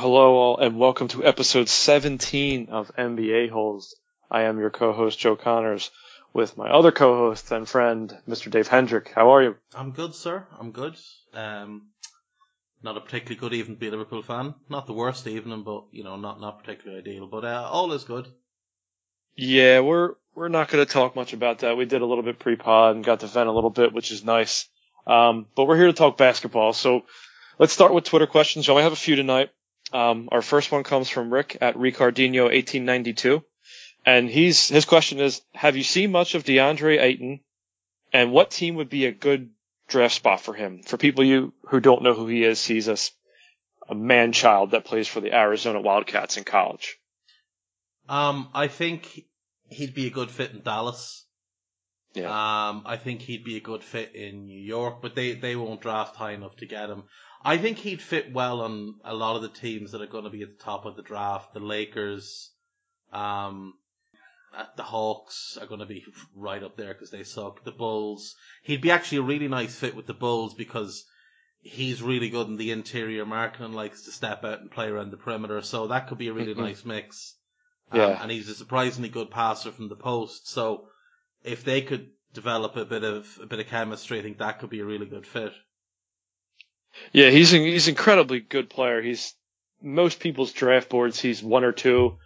Hello, all, and welcome to episode 17 of NBA Holes. I am your co-host Joe Connors, with my other co-host and friend, Mr. Dave Hendrick. How are you? I'm good, sir. I'm good. Um, not a particularly good evening to be a Liverpool fan. Not the worst evening, but you know, not not particularly ideal. But uh, all is good. Yeah, we're we're not going to talk much about that. We did a little bit pre-pod and got to vent a little bit, which is nice. Um, but we're here to talk basketball. So let's start with Twitter questions. We only have a few tonight. Um, our first one comes from Rick at Ricardinho1892. And he's, his question is, have you seen much of DeAndre Ayton and what team would be a good draft spot for him? For people you who don't know who he is, he's a man child that plays for the Arizona Wildcats in college. Um, I think he'd be a good fit in Dallas. Yeah. Um, I think he'd be a good fit in New York, but they, they won't draft high enough to get him. I think he'd fit well on a lot of the teams that are going to be at the top of the draft. The Lakers, um, the Hawks are going to be right up there because they suck. The Bulls, he'd be actually a really nice fit with the Bulls because he's really good in the interior marking and likes to step out and play around the perimeter. So that could be a really Mhm. nice mix. Um, Yeah. and he's a surprisingly good passer from the post. So if they could develop a bit of a bit of chemistry, I think that could be a really good fit. Yeah, he's an, he's incredibly good player. He's most people's draft boards. He's one or two,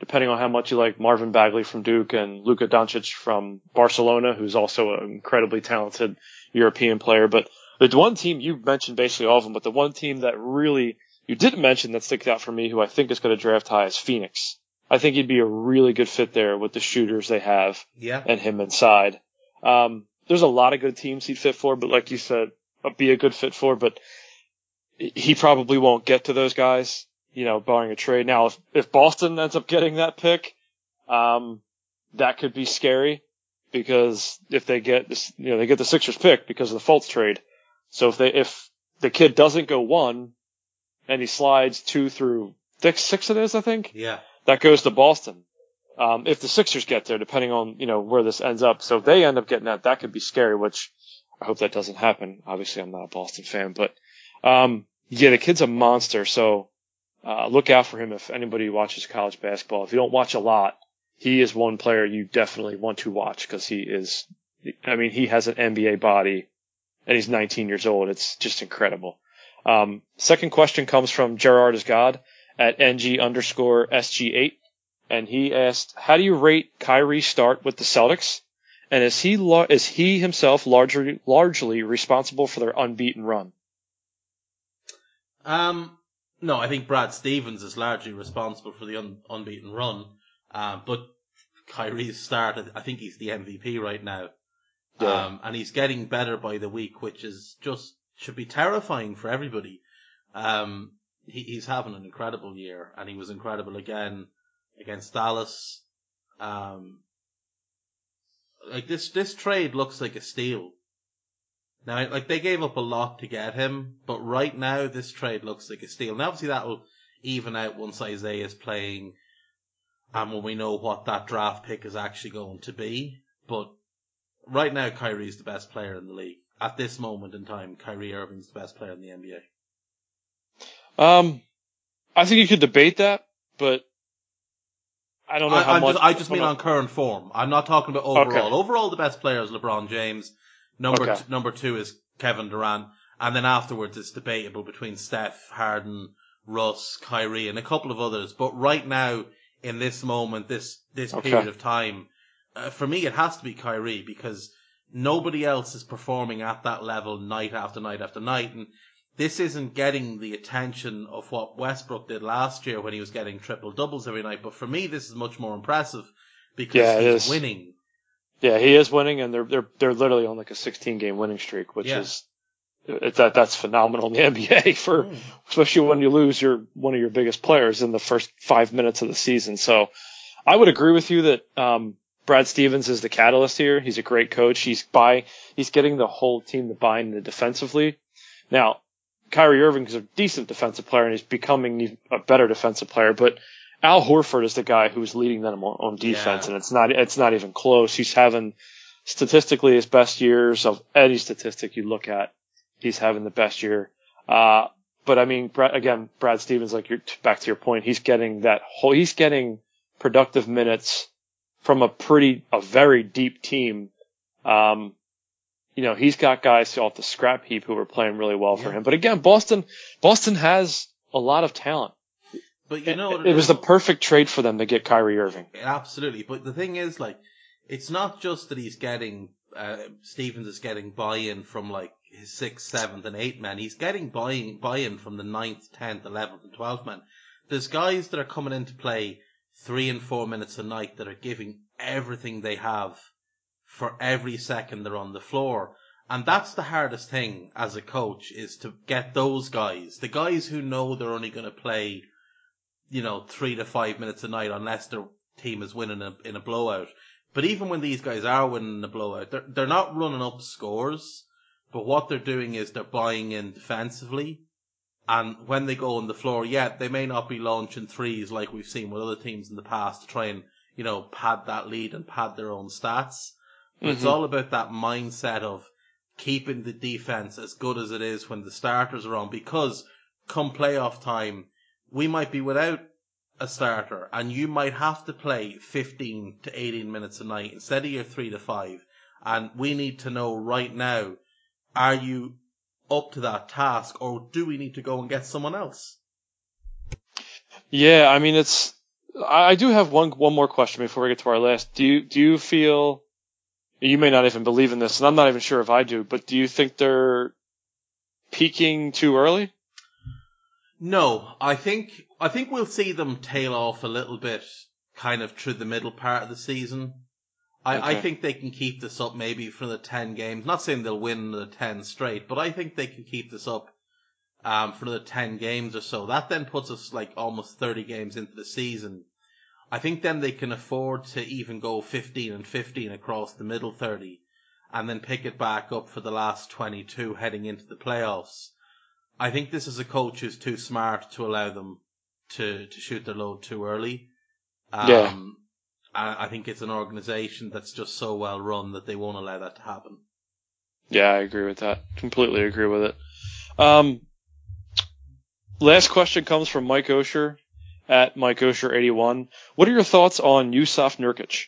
depending on how much you like Marvin Bagley from Duke and Luka Doncic from Barcelona, who's also an incredibly talented European player. But the one team you mentioned basically all of them, but the one team that really you didn't mention that sticks out for me, who I think is going to draft high, is Phoenix. I think he'd be a really good fit there with the shooters they have Yeah. and him inside. Um, there's a lot of good teams he'd fit for, but like you said, be a good fit for, but he probably won't get to those guys, you know, barring a trade. Now, if, if Boston ends up getting that pick, um, that could be scary because if they get this, you know, they get the Sixers pick because of the Fultz trade. So if they, if the kid doesn't go one and he slides two through six, six it is, I think Yeah. that goes to Boston. Um, if the Sixers get there, depending on, you know, where this ends up. So if they end up getting that, that could be scary, which I hope that doesn't happen. Obviously, I'm not a Boston fan, but, um, yeah, the kid's a monster. So, uh, look out for him if anybody watches college basketball. If you don't watch a lot, he is one player you definitely want to watch because he is, I mean, he has an NBA body and he's 19 years old. It's just incredible. Um, second question comes from Gerard is God at ng underscore sg8, and he asked, "How do you rate Kyrie's start with the Celtics? And is he lar- is he himself largely largely responsible for their unbeaten run?" Um, no, I think Brad Stevens is largely responsible for the un- unbeaten run. Um, but Kyrie's start, I think he's the MVP right now. Yeah. Um, and he's getting better by the week, which is just should be terrifying for everybody. Um, he, he's having an incredible year, and he was incredible again against Dallas. Um, like this this trade looks like a steal. Now, like they gave up a lot to get him, but right now this trade looks like a steal. Now, obviously that will even out once Isaiah is playing, and when we know what that draft pick is actually going to be. But right now, Kyrie is the best player in the league at this moment in time. Kyrie Irving's the best player in the NBA. Um, I think you could debate that, but I don't know I, how I'm much. just, I just mean on current form. I'm not talking about overall. Okay. Overall, the best player is LeBron James. Number Okay. t- number two is Kevin Durant, and then afterwards it's debatable between Steph, Harden, Russ, Kyrie, and a couple of others. But right now, in this moment, this this Okay. period of time, uh, for me, it has to be Kyrie because nobody else is performing at that level night after night after night, and this isn't getting the attention of what Westbrook did last year when he was getting triple doubles every night. But for me, this is much more impressive because Yeah, he's is. winning. Yeah, he is winning, and they're they're they're literally on like a 16 game winning streak, which Yeah. is it, that that's phenomenal in the NBA for especially when you lose your one of your biggest players in the first five minutes of the season. So I would agree with you that um, Brad Stevens is the catalyst here. He's a great coach. He's by he's getting the whole team to buy into defensively. Now, Kyrie Irving is a decent defensive player and he's becoming a better defensive player, but Al Horford is the guy who's leading them on, on defense, Yeah. and it's not it's not even close. He's having statistically his best years of any statistic you look at. He's having the best year. Uh, but I mean, Brad, again, Brad Stevens, like you're back to your point, he's getting that whole, he's getting productive minutes from a pretty, a very deep team. Um, you know, he's got guys off the scrap heap who are playing really well for him. But again, Boston, Boston has a lot of talent. But you know it, it was the perfect trade for them to get Kyrie Irving. Absolutely. But the thing is, like, it's not just that he's getting, uh, Stevens is getting buy-in from like his sixth, seventh, and eighth men. He's getting buy-in, buy-in from the ninth, tenth, eleventh, and twelfth men. There's guys that are coming into play three and four minutes a night that are giving everything they have for every second they're on the floor. And that's the hardest thing as a coach is to get those guys, the guys who know they're only going to play, you know, three to five minutes a night unless their team is winning a, in a blowout. But even when these guys are winning in a blowout, they're, they're not running up scores, but what they're doing is they're buying in defensively. And when they go on the floor, yeah, they may not be launching threes like we've seen with other teams in the past to try and, you know, pad that lead and pad their own stats. But it's mm-hmm. all about that mindset of keeping the defense as good as it is when the starters are on because come playoff time, we might be without a starter and you might have to play 15 to 18 minutes a night instead of your 3 to 5. And we need to know right now, are you up to that task or do we need to go and get someone else? Yeah, I mean, it's, I, I do have one, one more question before we get to our last. Do you, do you feel, you may not even believe in this, and I'm not even sure if I do, but do you think they're peaking too early? No, I think I think we'll see them tail off a little bit, kind of through the middle part of the season. I, I think they can keep this up maybe for the ten games. Not saying they'll win the ten straight, but I think they can keep this up um, for another ten games or so. That then puts us like almost thirty games into the season. I think then they can afford to even go fifteen and fifteen across the middle thirty, and then pick it back up for the last twenty-two heading into the playoffs. I think this is a coach who's too smart to allow them to, to shoot their load too early. Um, Yeah. I, I think it's an organization that's just so well run that they won't allow that to happen. Yeah, I agree with that. Completely agree with it. Um, last question comes from Mike Osher at Mike Osher 81. What are your thoughts on Jusuf Nurkic?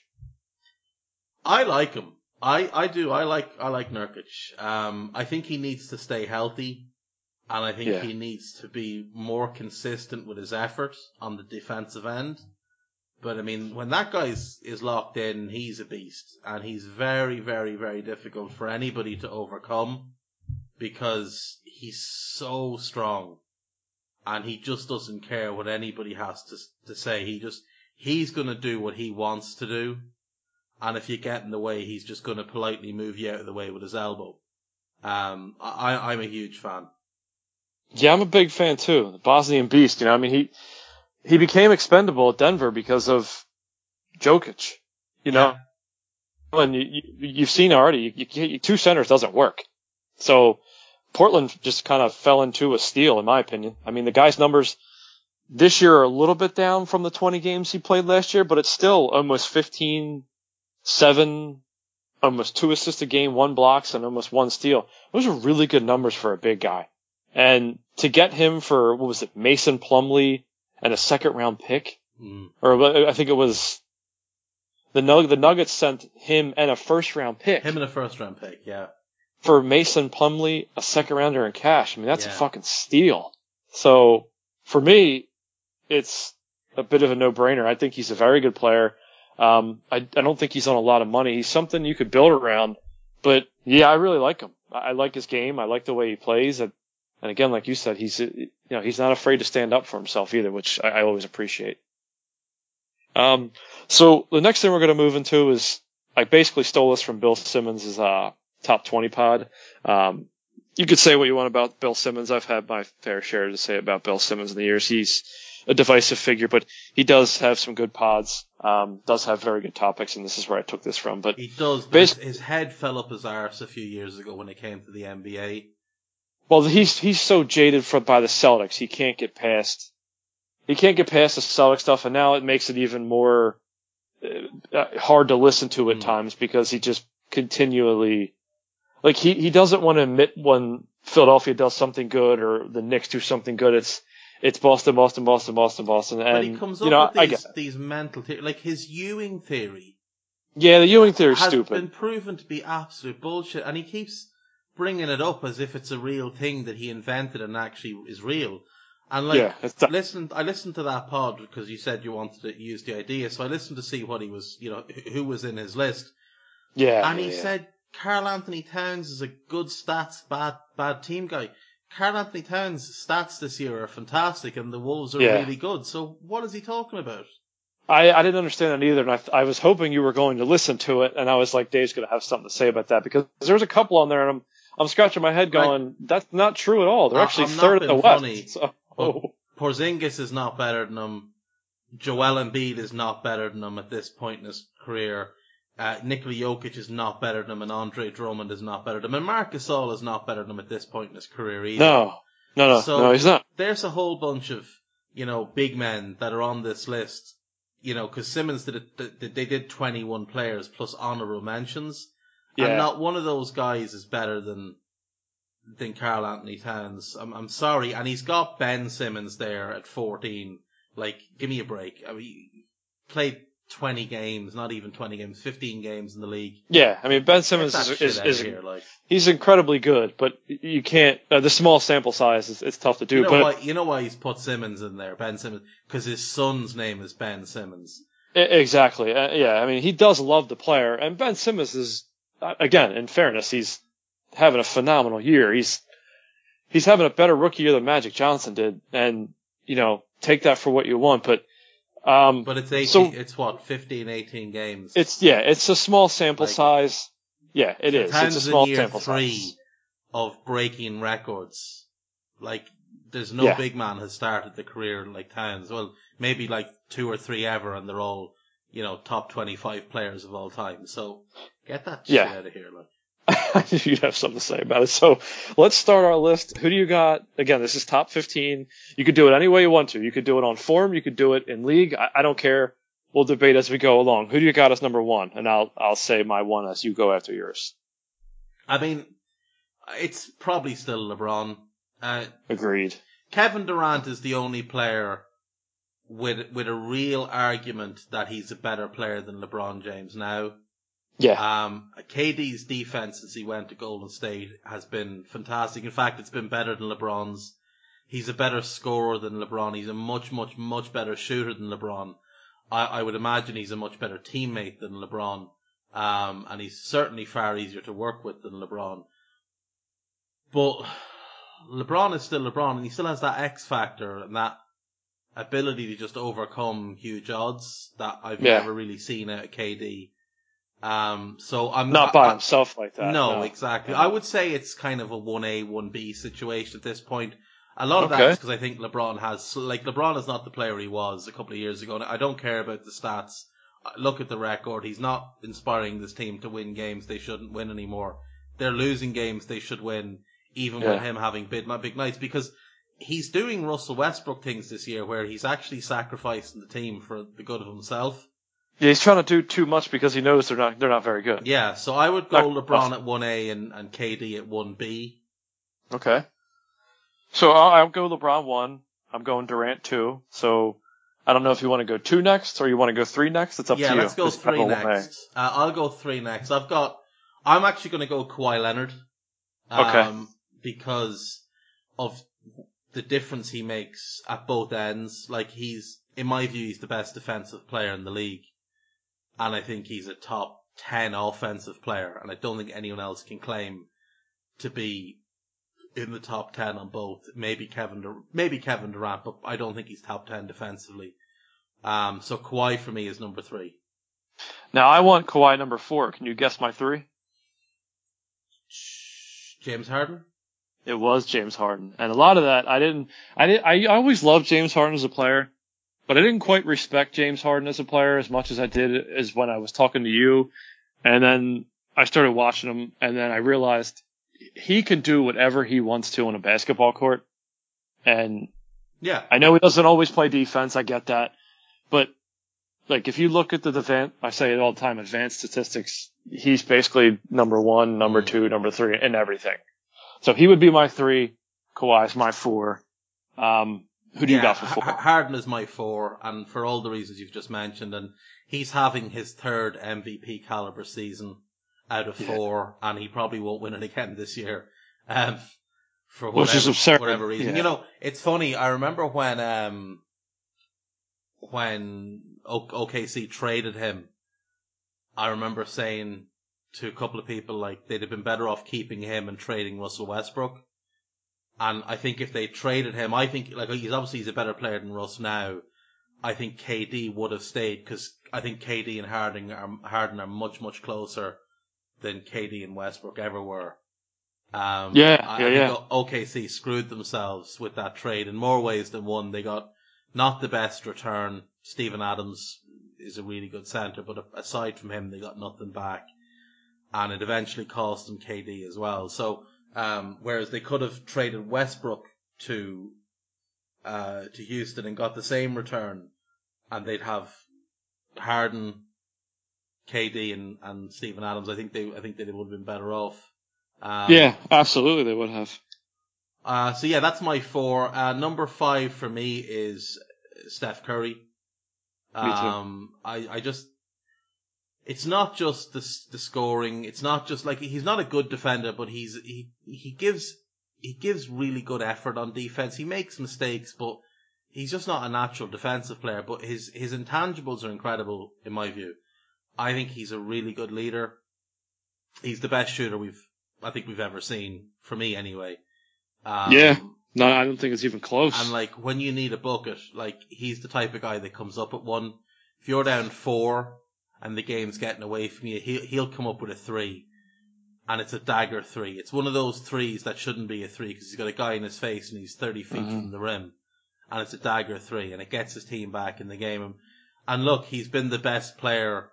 I like him. I, I do. I like I like Nurkic. Um, I think he needs to stay healthy, and I think Yeah. he needs to be more consistent with his effort on the defensive end. But I mean, when that guy is, is locked in, he's a beast, and he's very, very, very difficult for anybody to overcome because he's so strong, and he just doesn't care what anybody has to to say. He just he's gonna do what he wants to do. And if you get in the way, he's just going to politely move you out of the way with his elbow. Um, I, I'm a huge fan. Yeah, I'm a big fan too. The Bosnian Beast, you know, I mean, he, he became expendable at Denver because of Jokic, you know, and you, you, have seen already, you, you, two centers doesn't work. So Portland just kind of fell into a steal, in my opinion. I mean, the guy's numbers this year are a little bit down from the 20 games he played last year, but it's still almost 15, 7, almost two assists a game, one blocks, and almost one steal. Those are really good numbers for a big guy. And to get him for, what was it, Mason Plumlee and a second round pick, mm. or I think it was the Nug- the Nuggets sent him and a first round pick. Him and a first round pick, yeah. For Mason Plumlee, a second rounder in cash. I mean, that's yeah. a fucking steal. So for me, it's a bit of a no brainer. I think he's a very good player. Um, I, I don't think he's on a lot of money. He's something you could build around, but yeah, I really like him. I, I like his game. I like the way he plays. And, and again, like you said, he's, you know, he's not afraid to stand up for himself either, which I, I always appreciate. Um, so the next thing we're going to move into is I basically stole this from Bill Simmons' uh, top 20 pod. Um, you could say what you want about Bill Simmons. I've had my fair share to say about Bill Simmons in the years. He's a divisive figure, but he does have some good pods. Um, does have very good topics, and this is where I took this from. But he does. But his, his head fell up his arse a few years ago when it came to the NBA. Well, he's he's so jaded from by the Celtics, he can't get past he can't get past the Celtic stuff, and now it makes it even more uh, uh hard to listen to at mm. times because he just continually like he he doesn't want to admit when Philadelphia does something good or the Knicks do something good. It's it's Boston, Boston, Boston, Boston, Boston, and but he comes up you know, with these, these mental the- like his Ewing theory. Yeah, the Ewing theory is has stupid. been proven to be absolute bullshit, and he keeps bringing it up as if it's a real thing that he invented and actually is real. And like, yeah, that. listened, I listened to that pod because you said you wanted to use the idea, so I listened to see what he was, you know, who was in his list. Yeah, and he yeah. said Karl-Anthony Towns is a good stats, bad bad team guy. Karl-Anthony Towns' stats this year are fantastic, and the Wolves are yeah. really good. So what is he talking about? I, I didn't understand it either, and I, I was hoping you were going to listen to it, and I was like, Dave's going to have something to say about that because there's a couple on there, and I'm I'm scratching my head going, that's not true at all. They're actually third in the West. So. Oh. Porzingis is not better than him. Joel Embiid is not better than him at this point in his career. Uh, Nikola Jokic is not better than him, and Andre Drummond is not better than him, and Marc Gasol is not better than him at this point in his career either. No, no, no, so no, he's not. There's a whole bunch of you know big men that are on this list. You know, because Simmons did it, they did 21 players plus honorable mentions, yeah. and not one of those guys is better than than Karl-Anthony Towns. I'm, I'm sorry, and he's got Ben Simmons there at 14. Like, give me a break. I mean, he played 20 games, not even 20 games, 15 games in the league. Yeah, I mean Ben Simmons is, is, is here, like. he's incredibly good, but you can't. Uh, the small sample size is it's tough to do. You know but why, you know why he's put Simmons in there, Ben Simmons, because his son's name is Ben Simmons. Exactly. Uh, yeah, I mean he does love the player, and Ben Simmons is uh, again, in fairness, he's having a phenomenal year. He's he's having a better rookie year than Magic Johnson did, and you know take that for what you want. But um, but it's 18, so, it's what 15, 18 games. It's yeah, it's a small sample like, size. Yeah, it is. It's a small sample three size of breaking records. Like there's no yeah. big man has started the career like Towns. Well, maybe like two or three ever, and they're all you know top twenty five players of all time. So get that shit yeah. out of here, like. I knew you'd have something to say about it. So let's start our list. Who do you got? Again, this is top 15. You could do it any way you want to. You could do it on form. You could do it in league. I, I don't care. We'll debate as we go along. Who do you got as number one? And I'll, I'll say my one as you go after yours. I mean, it's probably still LeBron. Uh, Agreed. Kevin Durant is the only player with, with a real argument that he's a better player than LeBron James now. Yeah. Um, KD's defense since he went to Golden State has been fantastic. In fact, it's been better than LeBron's. He's a better scorer than LeBron. He's a much, much, much better shooter than LeBron. I, I would imagine he's a much better teammate than LeBron. Um, and he's certainly far easier to work with than LeBron. But LeBron is still LeBron and he still has that X factor and that ability to just overcome huge odds that I've yeah. never really seen out of KD. Um, so I'm not by I, himself like that. No, no. exactly. I would say it's kind of a one A one B situation at this point. A lot of okay. that is because I think LeBron has like LeBron is not the player he was a couple of years ago. I don't care about the stats. look at the record. He's not inspiring this team to win games they shouldn't win anymore. They're losing games they should win, even with him having big, big nights, because he's doing Russell Westbrook things this year where he's actually sacrificing the team for the good of himself. Yeah, he's trying to do too much because he knows they're not they're not very good. Yeah, so I would go LeBron at 1A and, and KD at 1B. Okay. So I'll, I'll go LeBron one. I'm going Durant two. So I don't know if you want to go two next or you want to go three next. It's up yeah, to you. Yeah, let's go three have a 1A. next. Uh, I'll go three next. I've got, I'm actually going to go Kawhi Leonard. Okay. Um, because of the difference he makes at both ends. Like he's, in my view, he's the best defensive player in the league. And I think he's a top 10 offensive player. And I don't think anyone else can claim to be in the top 10 on both. Maybe Kevin, Dur- maybe Kevin Durant, but I don't think he's top 10 defensively. Um, so Kawhi for me is number three. Now I want Kawhi number four. Can you guess my three? James Harden? It was James Harden, and a lot of that I didn't. I did. I always loved James Harden as a player, but I didn't quite respect James Harden as a player as much as I did as when I was talking to you, and then I started watching him, and then I realized he can do whatever he wants to on a basketball court, and Yeah. I know he doesn't always play defense. I get that, but like if you look at the advan I say it all the time, advanced statistics. He's basically number one, number Mm. two, number three, and everything. So he would be my three. Kawhi's my four. Um, who do you Yeah, got for four? Harden is my four, and for all the reasons you've just mentioned, and he's having his third MVP caliber season out of Yeah. four, and he probably won't win it again this year. Um, for Which whatever, is absurd. whatever reason. Yeah. You know, it's funny. I remember when um when o- OKC traded him. I remember saying to a couple of people like they'd have been better off keeping him and trading Russell Westbrook. And I think if they traded him, I think like he's obviously he's a better player than Russ now. I think KD would have stayed because I think KD and Harden are Harden are much much closer than KD and Westbrook ever were. Um, Yeah, I, yeah, I yeah. OKC screwed themselves with that trade in more ways than one. They got not the best return. Steven Adams is a really good center, but aside from him, they got nothing back, and it eventually cost them KD as well. So, um, whereas they could have traded Westbrook to uh, to Houston and got the same return, and they'd have Harden, KD, and and Steven Adams. I think they I think they would have been better off. Um, yeah, absolutely, they would have. uh, so yeah, that's my four. Uh, number five for me is Steph Curry. too. Um, I, I just, it's not just the, the scoring. It's not just like, he's not a good defender, but he's, he, he gives, he gives really good effort on defense. He makes mistakes, but he's just not a natural defensive player, but his, his intangibles are incredible in my view. I think he's a really good leader. He's the best shooter we've, I think we've ever seen, for me anyway. Um, Yeah. No, I don't think it's even close. and like when you need a bucket, like he's the type of guy that comes up at one. If you're down four and the game's getting away from you, he'll he'll come up with a three, and it's a dagger three. It's one of those threes that shouldn't be a three because he's got a guy in his face and he's thirty feet Mhm. from the rim, and it's a dagger three, and it gets his team back in the game. And, and look, he's been the best player.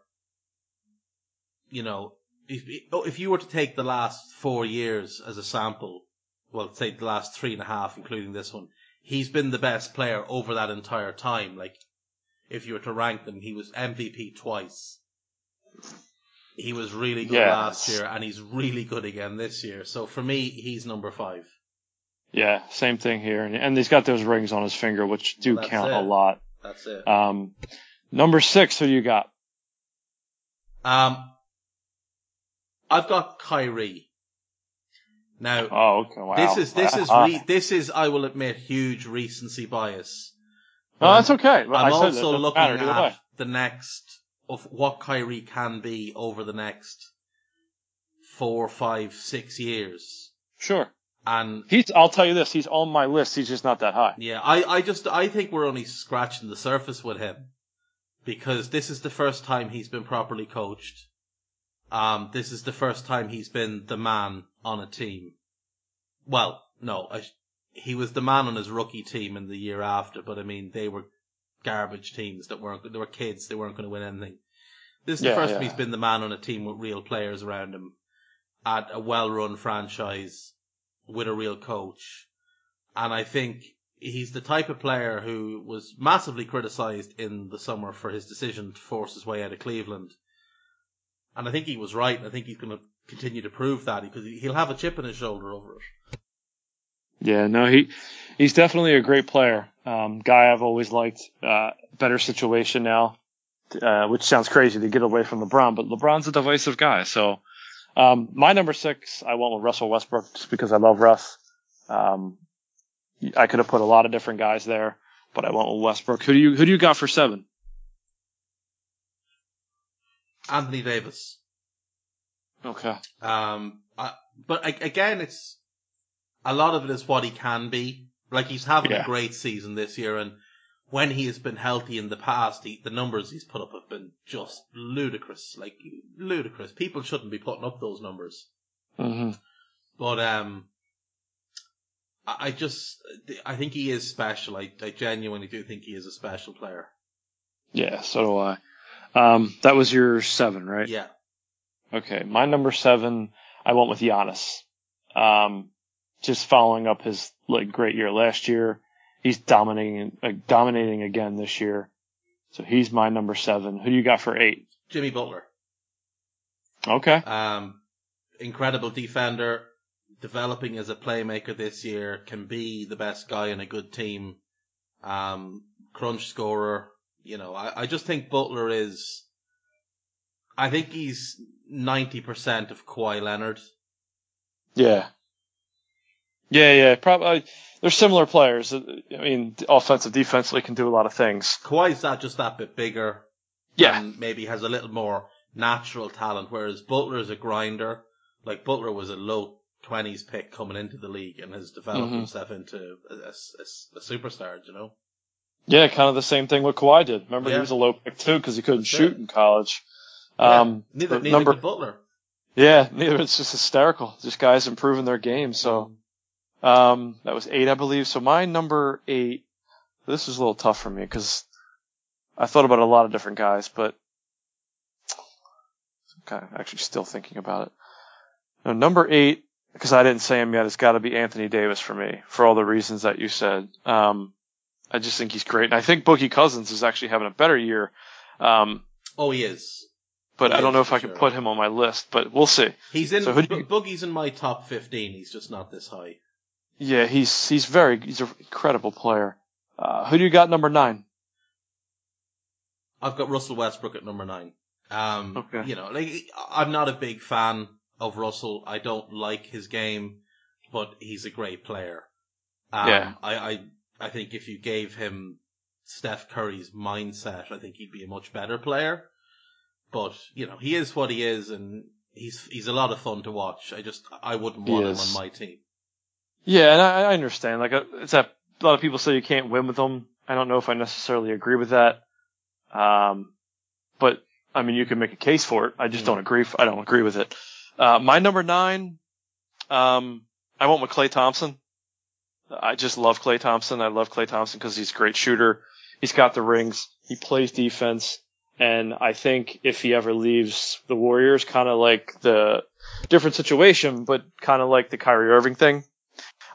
You know, if if you were to take the last four years as a sample, well, say the last three and a half, including this one, he's been the best player over that entire time. Like, if you were to rank them, he was MVP twice. He was really good Yeah. last year, and he's really good again this year. So for me, he's number five. yeah, same thing here, and, and he's got those rings on his finger, which do count it. a lot. That's it. Um, number six, who you got? Um, I've got Kyrie. Now, Oh, okay, wow. this is this is re- this is I will admit huge recency bias. No, that's okay. I'm I said also looking matter at the next of what Kyrie can be over the next four, five, six years. Sure. And He's. I'll tell you this. He's on my list. He's just not that high. yeah, I, I just I think we're only scratching the surface with him because this is the first time he's been properly coached. Um, this is the first time he's been the man on a team. Well, no, I, he was the man on his rookie team in the year after, but I mean they were garbage teams that weren't they were kids they weren't going to win anything. This is the first yeah. time he's been the man on a team with real players around him at a well-run franchise with a real coach. And I think he's the type of player who was massively criticized in the summer for his decision to force his way out of Cleveland. And I think he was right. I think he's going to continue to prove that because he'll have a chip on his shoulder over it. Yeah, no, he he's definitely a great player. Um, guy I've always liked. Uh, better situation now, uh, which sounds crazy to get away from LeBron, but LeBron's a divisive guy. So, um, my number six, I went with Russell Westbrook just because I love Russ. Um, I could have put a lot of different guys there, but I went with Westbrook. Who do you who do you got for seven? Anthony Davis. Okay. Um, I, but a- again, it's a lot of it is what he can be. Like he's having Yeah. a great season this year, and when he has been healthy in the past, he, the numbers he's put up have been just ludicrous. Like ludicrous. People shouldn't be putting up those numbers. hmm But um, I I just I think he is special. I, I genuinely do think he is a special player. Yeah, so do I. Um, that was your seven, right? Yeah. Okay, my number seven, I went with Giannis. Um, just following up his like great year last year, he's dominating, uh, dominating again this year. So he's my number seven. Who do you got for eight? Jimmy Butler. Okay. Um, incredible defender, developing as a playmaker this year, can be the best guy in a good team. Um, crunch scorer. You know, I, I just think Butler is, I think he's 90% of Kawhi Leonard. Yeah. Yeah, yeah. Probably they're similar players. I mean, offensive, defensively can do a lot of things. Kawhi's that just that bit bigger. Yeah. And maybe has a little more natural talent, whereas Butler is a grinder. Like Butler was a low 20s pick coming into the league and has developed Mhm. himself into a, a, a- a superstar, you know? Yeah, kind of the same thing what Kawhi did. Remember, Yeah. he was a low pick too because he couldn't That's shoot it. in college. Yeah, Um, neither, neither number, Butler. yeah, neither. It's just hysterical. Just guys improving their game. So, um, that was eight, I believe. So my number eight, this was a little tough for me because I thought about a lot of different guys, but I'm kind of actually still thinking about it. No, number eight, because I didn't say him yet, it's got to be Anthony Davis for me for all the reasons that you said. Um, I just think he's great. And I think Boogie Cousins is actually having a better year. Um, Oh, he is. but He I don't know if I can put him on my list, but we'll see. He's in, So who do you- Bo- Boogie's in my top 15. He's just not this high. Yeah, he's he's very he's an incredible player. Uh, who do you got number nine? I've got Russell Westbrook at number nine. Um, Okay. you know, like, I'm not a big fan of Russell. I don't like his game, but he's a great player. Um, Yeah. I, I, I think if you gave him Steph Curry's mindset, I think he'd be a much better player. But, you know, he is what he is and he's, he's a lot of fun to watch. I just, I wouldn't want him on my team. Yeah, and I, I understand. Like uh, it's a lot of people say you can't win with them. I don't know if I necessarily agree with that. Um, but I mean, you can make a case for it. I just don't agree. I don't agree with it. Uh, my number nine, um, I went with Klay Thompson. I just love Klay Thompson. I love Klay Thompson because he's a great shooter. He's got the rings. He plays defense. And I think if he ever leaves the Warriors, kind of like the different situation, but kind of like the Kyrie Irving thing.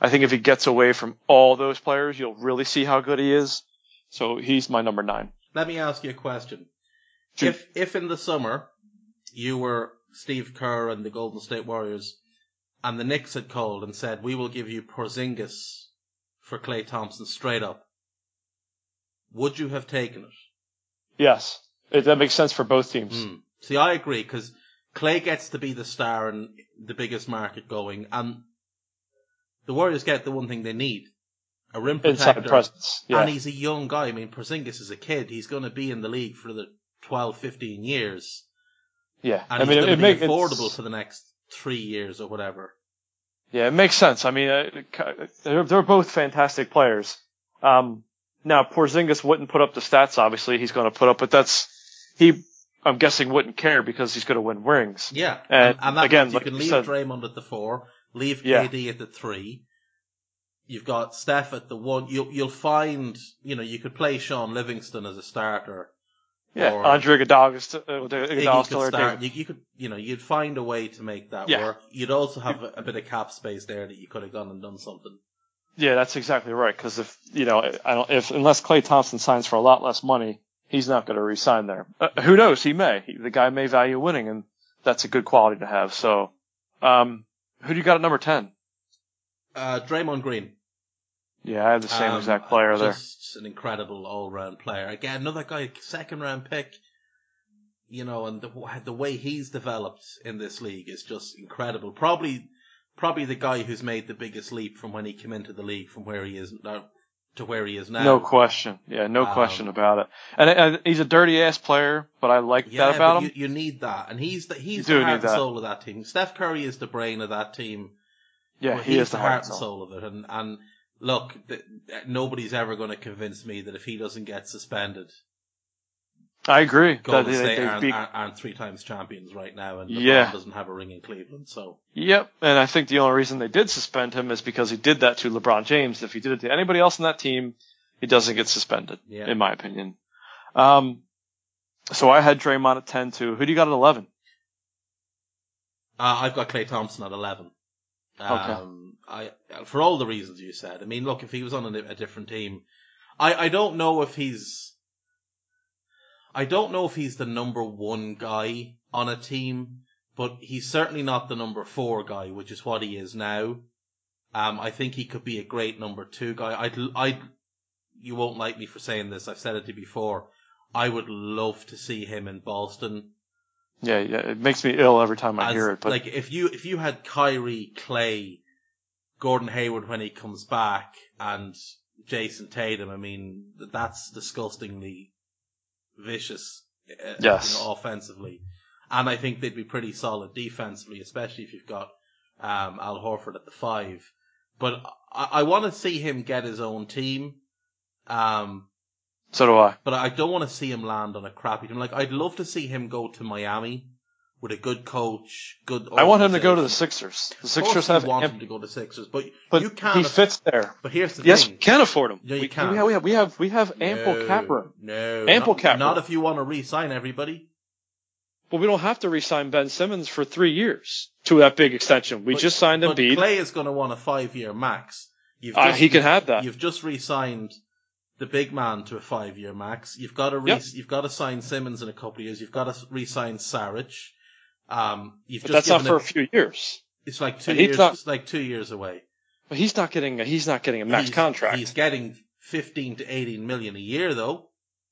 I think if he gets away from all those players, you'll really see how good he is. So he's my number nine. Let me ask you a question. Shoot. If if in the summer you were Steve Kerr and the Golden State Warriors, and the Knicks had called and said, "We will give you Porzingis for Klay Thompson straight up," would you have taken it? Yes. It, that makes sense for both teams. Hmm. See, I agree because Klay gets to be the star and the biggest market going, and the Warriors get the one thing they need: a rim Inside protector. presence. Yeah. And he's a young guy. I mean, Porzingis is a kid. He's going to be in the league for the 12, 15 years. yeah. And I mean, it, to makes be affordable for the next three years or whatever. Yeah, it makes sense. I mean, uh, they're, they're both fantastic players. Um, now Porzingis wouldn't put up the stats. Obviously, he's going to put up, but that's he. I'm guessing wouldn't care because he's going to win rings. Yeah. And and, that again, means you like can leave said- Draymond at the four, leave Yeah. KD at the three. You've got Steph at the one. You'll, you'll find, you know, you could play Shaun Livingston as a starter Yeah, Or- Andre Iguodala, uh, could still there. start. You, you could, you know, you'd find a way to make that Yeah. work. You'd also have a, a bit of cap space there that you could have gone and done something. Yeah, that's exactly right. Because if you know, I don't, if unless Klay Thompson signs for a lot less money, he's not going to resign there. Uh, who knows? He may. He, the guy may value winning, and that's a good quality to have. So, um, who do you got at number ten? Uh, Draymond Green. Yeah, I have the same Um, exact player there. Just an incredible all-round player. Again, another guy, second-round pick. You know, and the, the way he's developed in this league is just incredible. Probably, probably the guy who's made the biggest leap from when he came into the league, from where he is now to where he is now. No question. Yeah, no Um, question about it. And, and he's a dirty ass player, but I like Yeah, that about him. You, you need that, and he's the he's You the heart and soul of that team. Steph Curry is the brain of that team. yeah, he is the the heart and soul. of it. And and look, th- nobody's ever going to convince me that if he doesn't get suspended, I agree. That Golden they, State aren't, beat- aren't, three times champions right now, and LeBron Yeah. doesn't have a ring in Cleveland. So Yep, and I think the only reason they did suspend him is because he did that to LeBron James. If he did it to anybody else in that team, he doesn't get suspended, Yeah. in my opinion. Um, so I had Draymond at 10 too. Who do you got at 11? uh, I've got Klay Thompson at eleven. Um, I for all the reasons you said. I mean, look, if he was on a, a different team, I I don't know if he's. I don't know if he's the number one guy on a team, but he's certainly not the number four guy, which is what he is now. Um, I think he could be a great number two guy. I'd, I'd, you won't like me for saying this. I've said it to you before. I would love to see him in Boston. Yeah, yeah, it makes me ill every time I As- hear it, but like if you if you had Kyrie, Klay, Gordon Hayward when he comes back, and Jayson Tatum, I mean that's disgustingly vicious. uh, Yes. you know, offensively, and I think they'd be pretty solid defensively, especially if you've got um, Al Horford at the five. But I, I want to see him get his own team. Um, so do I. but I don't want to see him land on a crappy team. Like I'd love to see him go to Miami with a good coach, good. I want him to go to the. Sixers. The Sixers have, want him to go to Sixers, but, but you can't. he aff- fits there. But here's the Yes, thing. we can afford him. No, you we, can't. We have, we have, we have ample no, cap room. No, Ample not, cap Not room. if you want to re-sign everybody. But we don't have to re-sign Ben Simmons for three years to that big extension. We But- just signed but Embiid. Klay is going to want a five-year max. You've Uh, just, he can have that. You've just re-signed the big man to a five-year max. You've got to re- Yep. you've got to sign Simmons in a couple of years. You've got to re-sign Saric. Um, you've But just that's not for a it- few years. It's like two years. not- it's like two years away. But he's not getting a, he's not getting a max He's- contract. He's getting fifteen to eighteen million a year, though.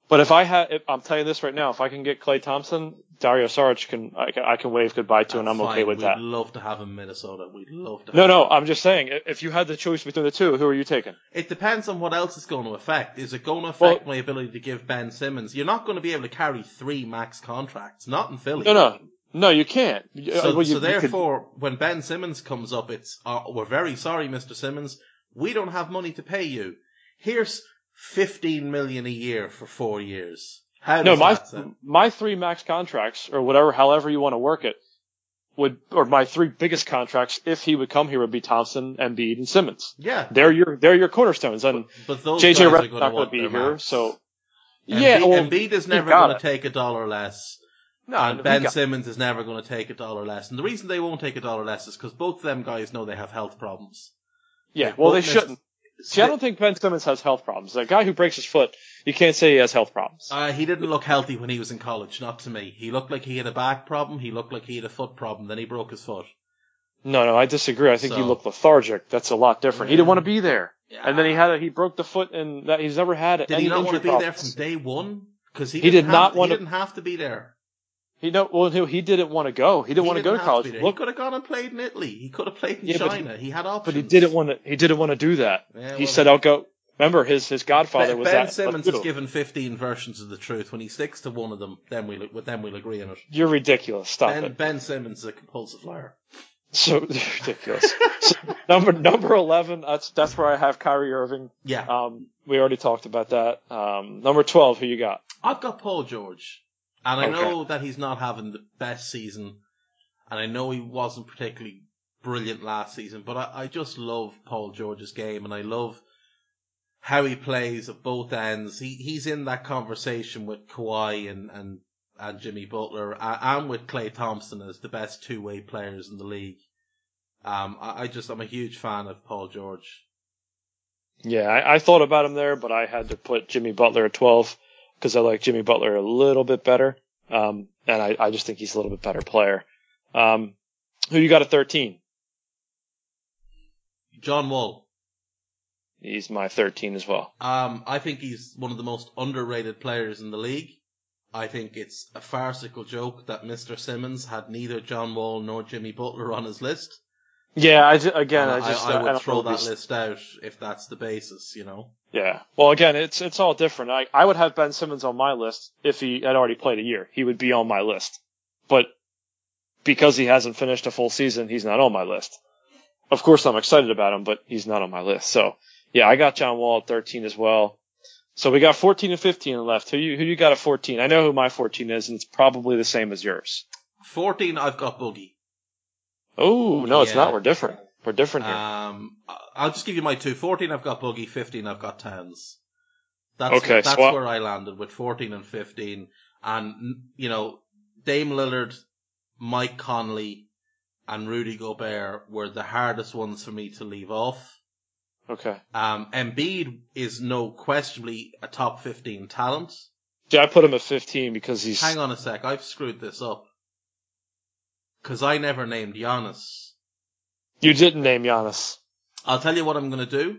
But if I had, I'm telling you this right now, if I can get Klay Thompson, Dario Saric can, I can, I can wave goodbye to, and I'm That's okay with We'd that. love to have him in Minnesota. We'd love to. No, no, him. I'm just saying, if you had the choice between the two, who are you taking? It depends on what else it's going to affect. Is it going to affect Well- my ability to give Ben Simmons? You're not going to be able to carry three max contracts. Not in Philly. No, no, no, you can't. So, well, you- so could- therefore, when Ben Simmons comes up, it's uh, we're very sorry, Mr. Simmons. We don't have money to pay you. Here's fifteen million a year for four years. How no, does my that sound? my three max contracts, or whatever, however you want to work it, would, or my three biggest contracts, if he would come here, would be Thompson, Embiid, and Simmons. Yeah, They're your they're your cornerstones, and but those JJ guys are Redick's not going to be here, max. so Embiid, yeah, well, Embiid is never going to take a dollar less. No, and Ben got- Simmons is never going to take a dollar less. And the reason they won't take a dollar less is because both of them guys know they have health problems. yeah, well, they shouldn't. See, I don't think Ben Simmons has health problems. A guy who breaks his foot, you can't say he has health problems. Uh, he didn't look healthy when he was in college, not to me. He looked like he had a back problem. He looked like he had a foot problem. Then he broke his foot. No, no, I disagree. I think he looked lethargic. That's a lot different. He didn't want to be there, Yeah. and then he had a, he broke the foot, and that he's never had it. Did any he not want to be there from day one? Because he, He didn't not want He to- didn't have to be there. He no, well, he, he didn't want to go. He didn't He want to go to college. Look, he could have gone and played in Italy. He could have played in Yeah, but he- China. he had options. but he didn't want to. He didn't want to do that. Yeah, he well- said, "I'll go." Remember, his his godfather Ben, was ben that. Simmons has given 15 versions of the truth. When he sticks to one of them, then we'll, with we'll agree on it. You're ridiculous. Stop Ben, it. ben Simmons is a compulsive liar. So ridiculous. so, number number eleven. That's that's where I have Kyrie Irving. Yeah. Um, we already talked about that. Um, number twelve. Who you got? I've got Paul George, and I Okay. know that he's not having the best season, and I know he wasn't particularly brilliant last season, but I, I just love Paul George's game, and I love how he plays at both ends. He he's in that conversation with Kawhi and and, and Jimmy Butler and with Klay Thompson as the best two way players in the league. Um, I, I, just I'm a huge fan of Paul George. Yeah, I, I thought about him there, but I had to put Jimmy Butler at 12 because I like Jimmy Butler a little bit better. Um, and I, I just think he's a little bit better player. Um, who you got at 13? John Wall. He's my 13 as well. Um, I think he's one of the most underrated players in the league. I think it's a farcical joke that Mr. Simmons had neither John Wall nor Jimmy Butler on his list. Yeah, I just, again, uh, I just I, I would I throw that list out if that's the basis, you know. Yeah. Well, again, it's it's all different. I I would have Ben Simmons on my list if he had already played a year. He would be on my list. But because he hasn't finished a full season, he's not on my list. Of course, I'm excited about him, but he's not on my list. So, yeah, I got John Wall at 13 as well. So we got 14 and 15 left. Who you who you got at 14? I know who my 14 is, and it's probably the same as yours. 14, I've got Boogie. Oh no, it's not. We're different. We're different here. Um, I'll just give you my two. 14, I've got Boogie. 15, I've got Towns. That's, Okay, that's where I landed with 14 and 15. And, you know, Dame Lillard, Mike Conley, and Rudy Gobert were the hardest ones for me to leave off. Okay. Um, Embiid is no questionably a top 15 talent. Yeah, I put him at 15 because he's. Hang on a sec, I've screwed this up. Cause I never named Giannis. You didn't name Giannis. I'll tell you what I'm gonna do.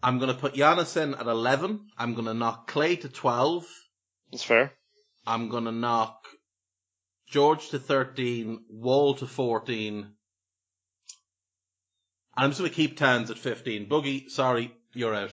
I'm gonna put Giannis in at 11. I'm gonna knock Klay to 12. That's fair. I'm gonna knock George to 13, Wall to 14. And I'm just gonna keep Towns at 15. Boogie, sorry, you're out.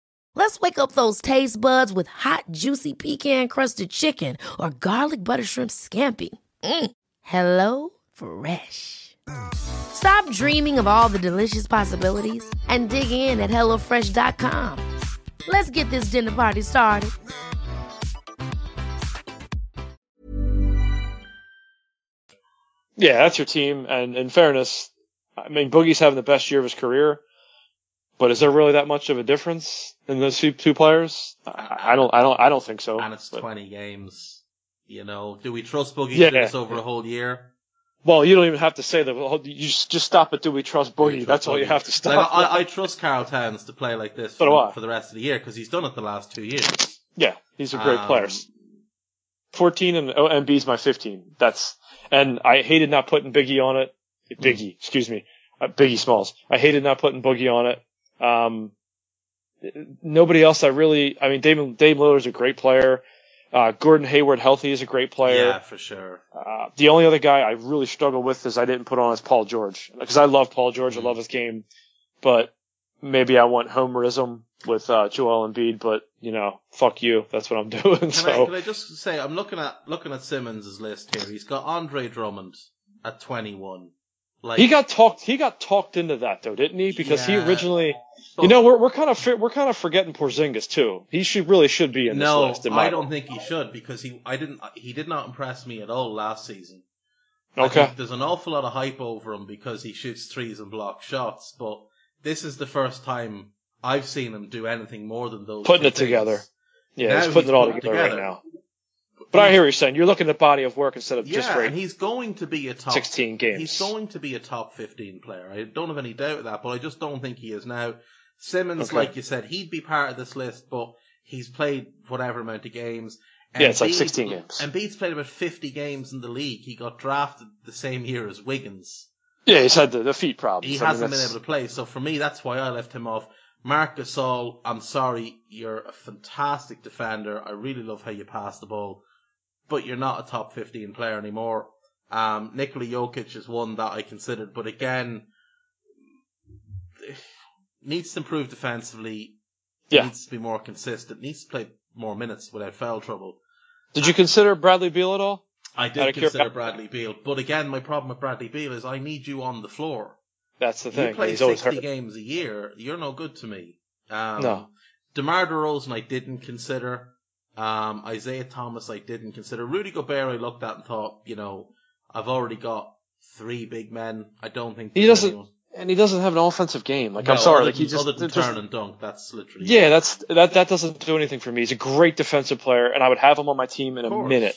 Let's wake up those taste buds with hot, juicy pecan-crusted chicken or garlic butter shrimp scampi. Mm. Hello Fresh. Stop dreaming of all the delicious possibilities and dig in at HelloFresh.com. Let's get this dinner party started. Yeah, that's your team. And in fairness, I mean, Boogie's having the best year of his career, but is there really that much of a difference in those two, two players? I, I don't, I don't, I don't think so. And it's But- 20 games. You know, do we trust Boogie Yeah. this over a whole year? well, you don't even have to say that. You just, just stop at do we trust we Boogie? trust That's all you have to stop. Like, I, I trust Karl Towns to play like this So for, for the rest of the year because he's done it the last two years. yeah, these are great Um, players. 14 and oh, Embiid's my 15. That's, and I hated not putting Biggie on it. Biggie, excuse me. Uh, Biggie Smalls. I hated not putting Boogie on it. Um, nobody else I really, I mean, Dave, Dame Lillard's a great player. Uh, Gordon Hayward healthy is a great player. Yeah, for sure. Uh, the only other guy I really struggle with is I didn't put on is Paul George because I love Paul George. I love his game, but maybe I want homerism with uh, Joel Embiid. But you know, fuck you. That's what I'm doing. Can, so I, can I just say, I'm looking at looking at Simmons' list here. He's got Andre Drummond at 21. Like he got talked. He got talked into that though, didn't he? Because Yeah. he originally, you know, we're we're kind of we're kind of forgetting Porzingis too. He should really should be in this no, list. My I don't think he should because he I didn't he did not impress me at all last season. Okay. there's an awful lot of hype over him because he shoots threes and blocks shots, but this is the first time I've seen him do anything more than those. Putting it together. Yeah, Now he's putting he's it all it together, right together. now. But I hear what you're saying. You're looking at body of work instead of Yeah, just and he's going to be a top 16 games. He's going to be a top 15 player. I don't have any doubt of that, but I just don't think he is now. Simmons, Okay. like you said, he'd be part of this list, but he's played whatever amount of games. Yeah, it's like 16 games. Embiid's played about 50 games in the league. He got drafted the same year as Wiggins. Yeah, he's had the, the feet problems. He I hasn't been able to play, so for me, that's why I left him off. Marc Gasol, I'm sorry, you're a fantastic defender. I really love how you pass the ball, but you're not a top 15 player anymore. Um, Nikola Jokic is one that I considered, but again, needs to improve defensively. Yeah. Needs to be more consistent. Needs to play more minutes without foul trouble. Did you consider Bradley Beal at all? I did consider Bradley Beal, but again, my problem with Bradley Beal is I need you on the floor. That's the thing. You play He's 60 hurt. games a year, you're no good to me. Um, No. DeMar DeRozan I didn't consider. Um, Isaiah Thomas I didn't consider. Rudy Gobert I looked at and thought, you know, I've already got three big men. I don't think He doesn't, anyone- and he doesn't have an offensive game. Like No, I'm sorry, like he just, other than just- turn and dunk. That's literally yeah, that's that that doesn't do anything for me. He's a great defensive player, and I would have him on my team in a course. minute.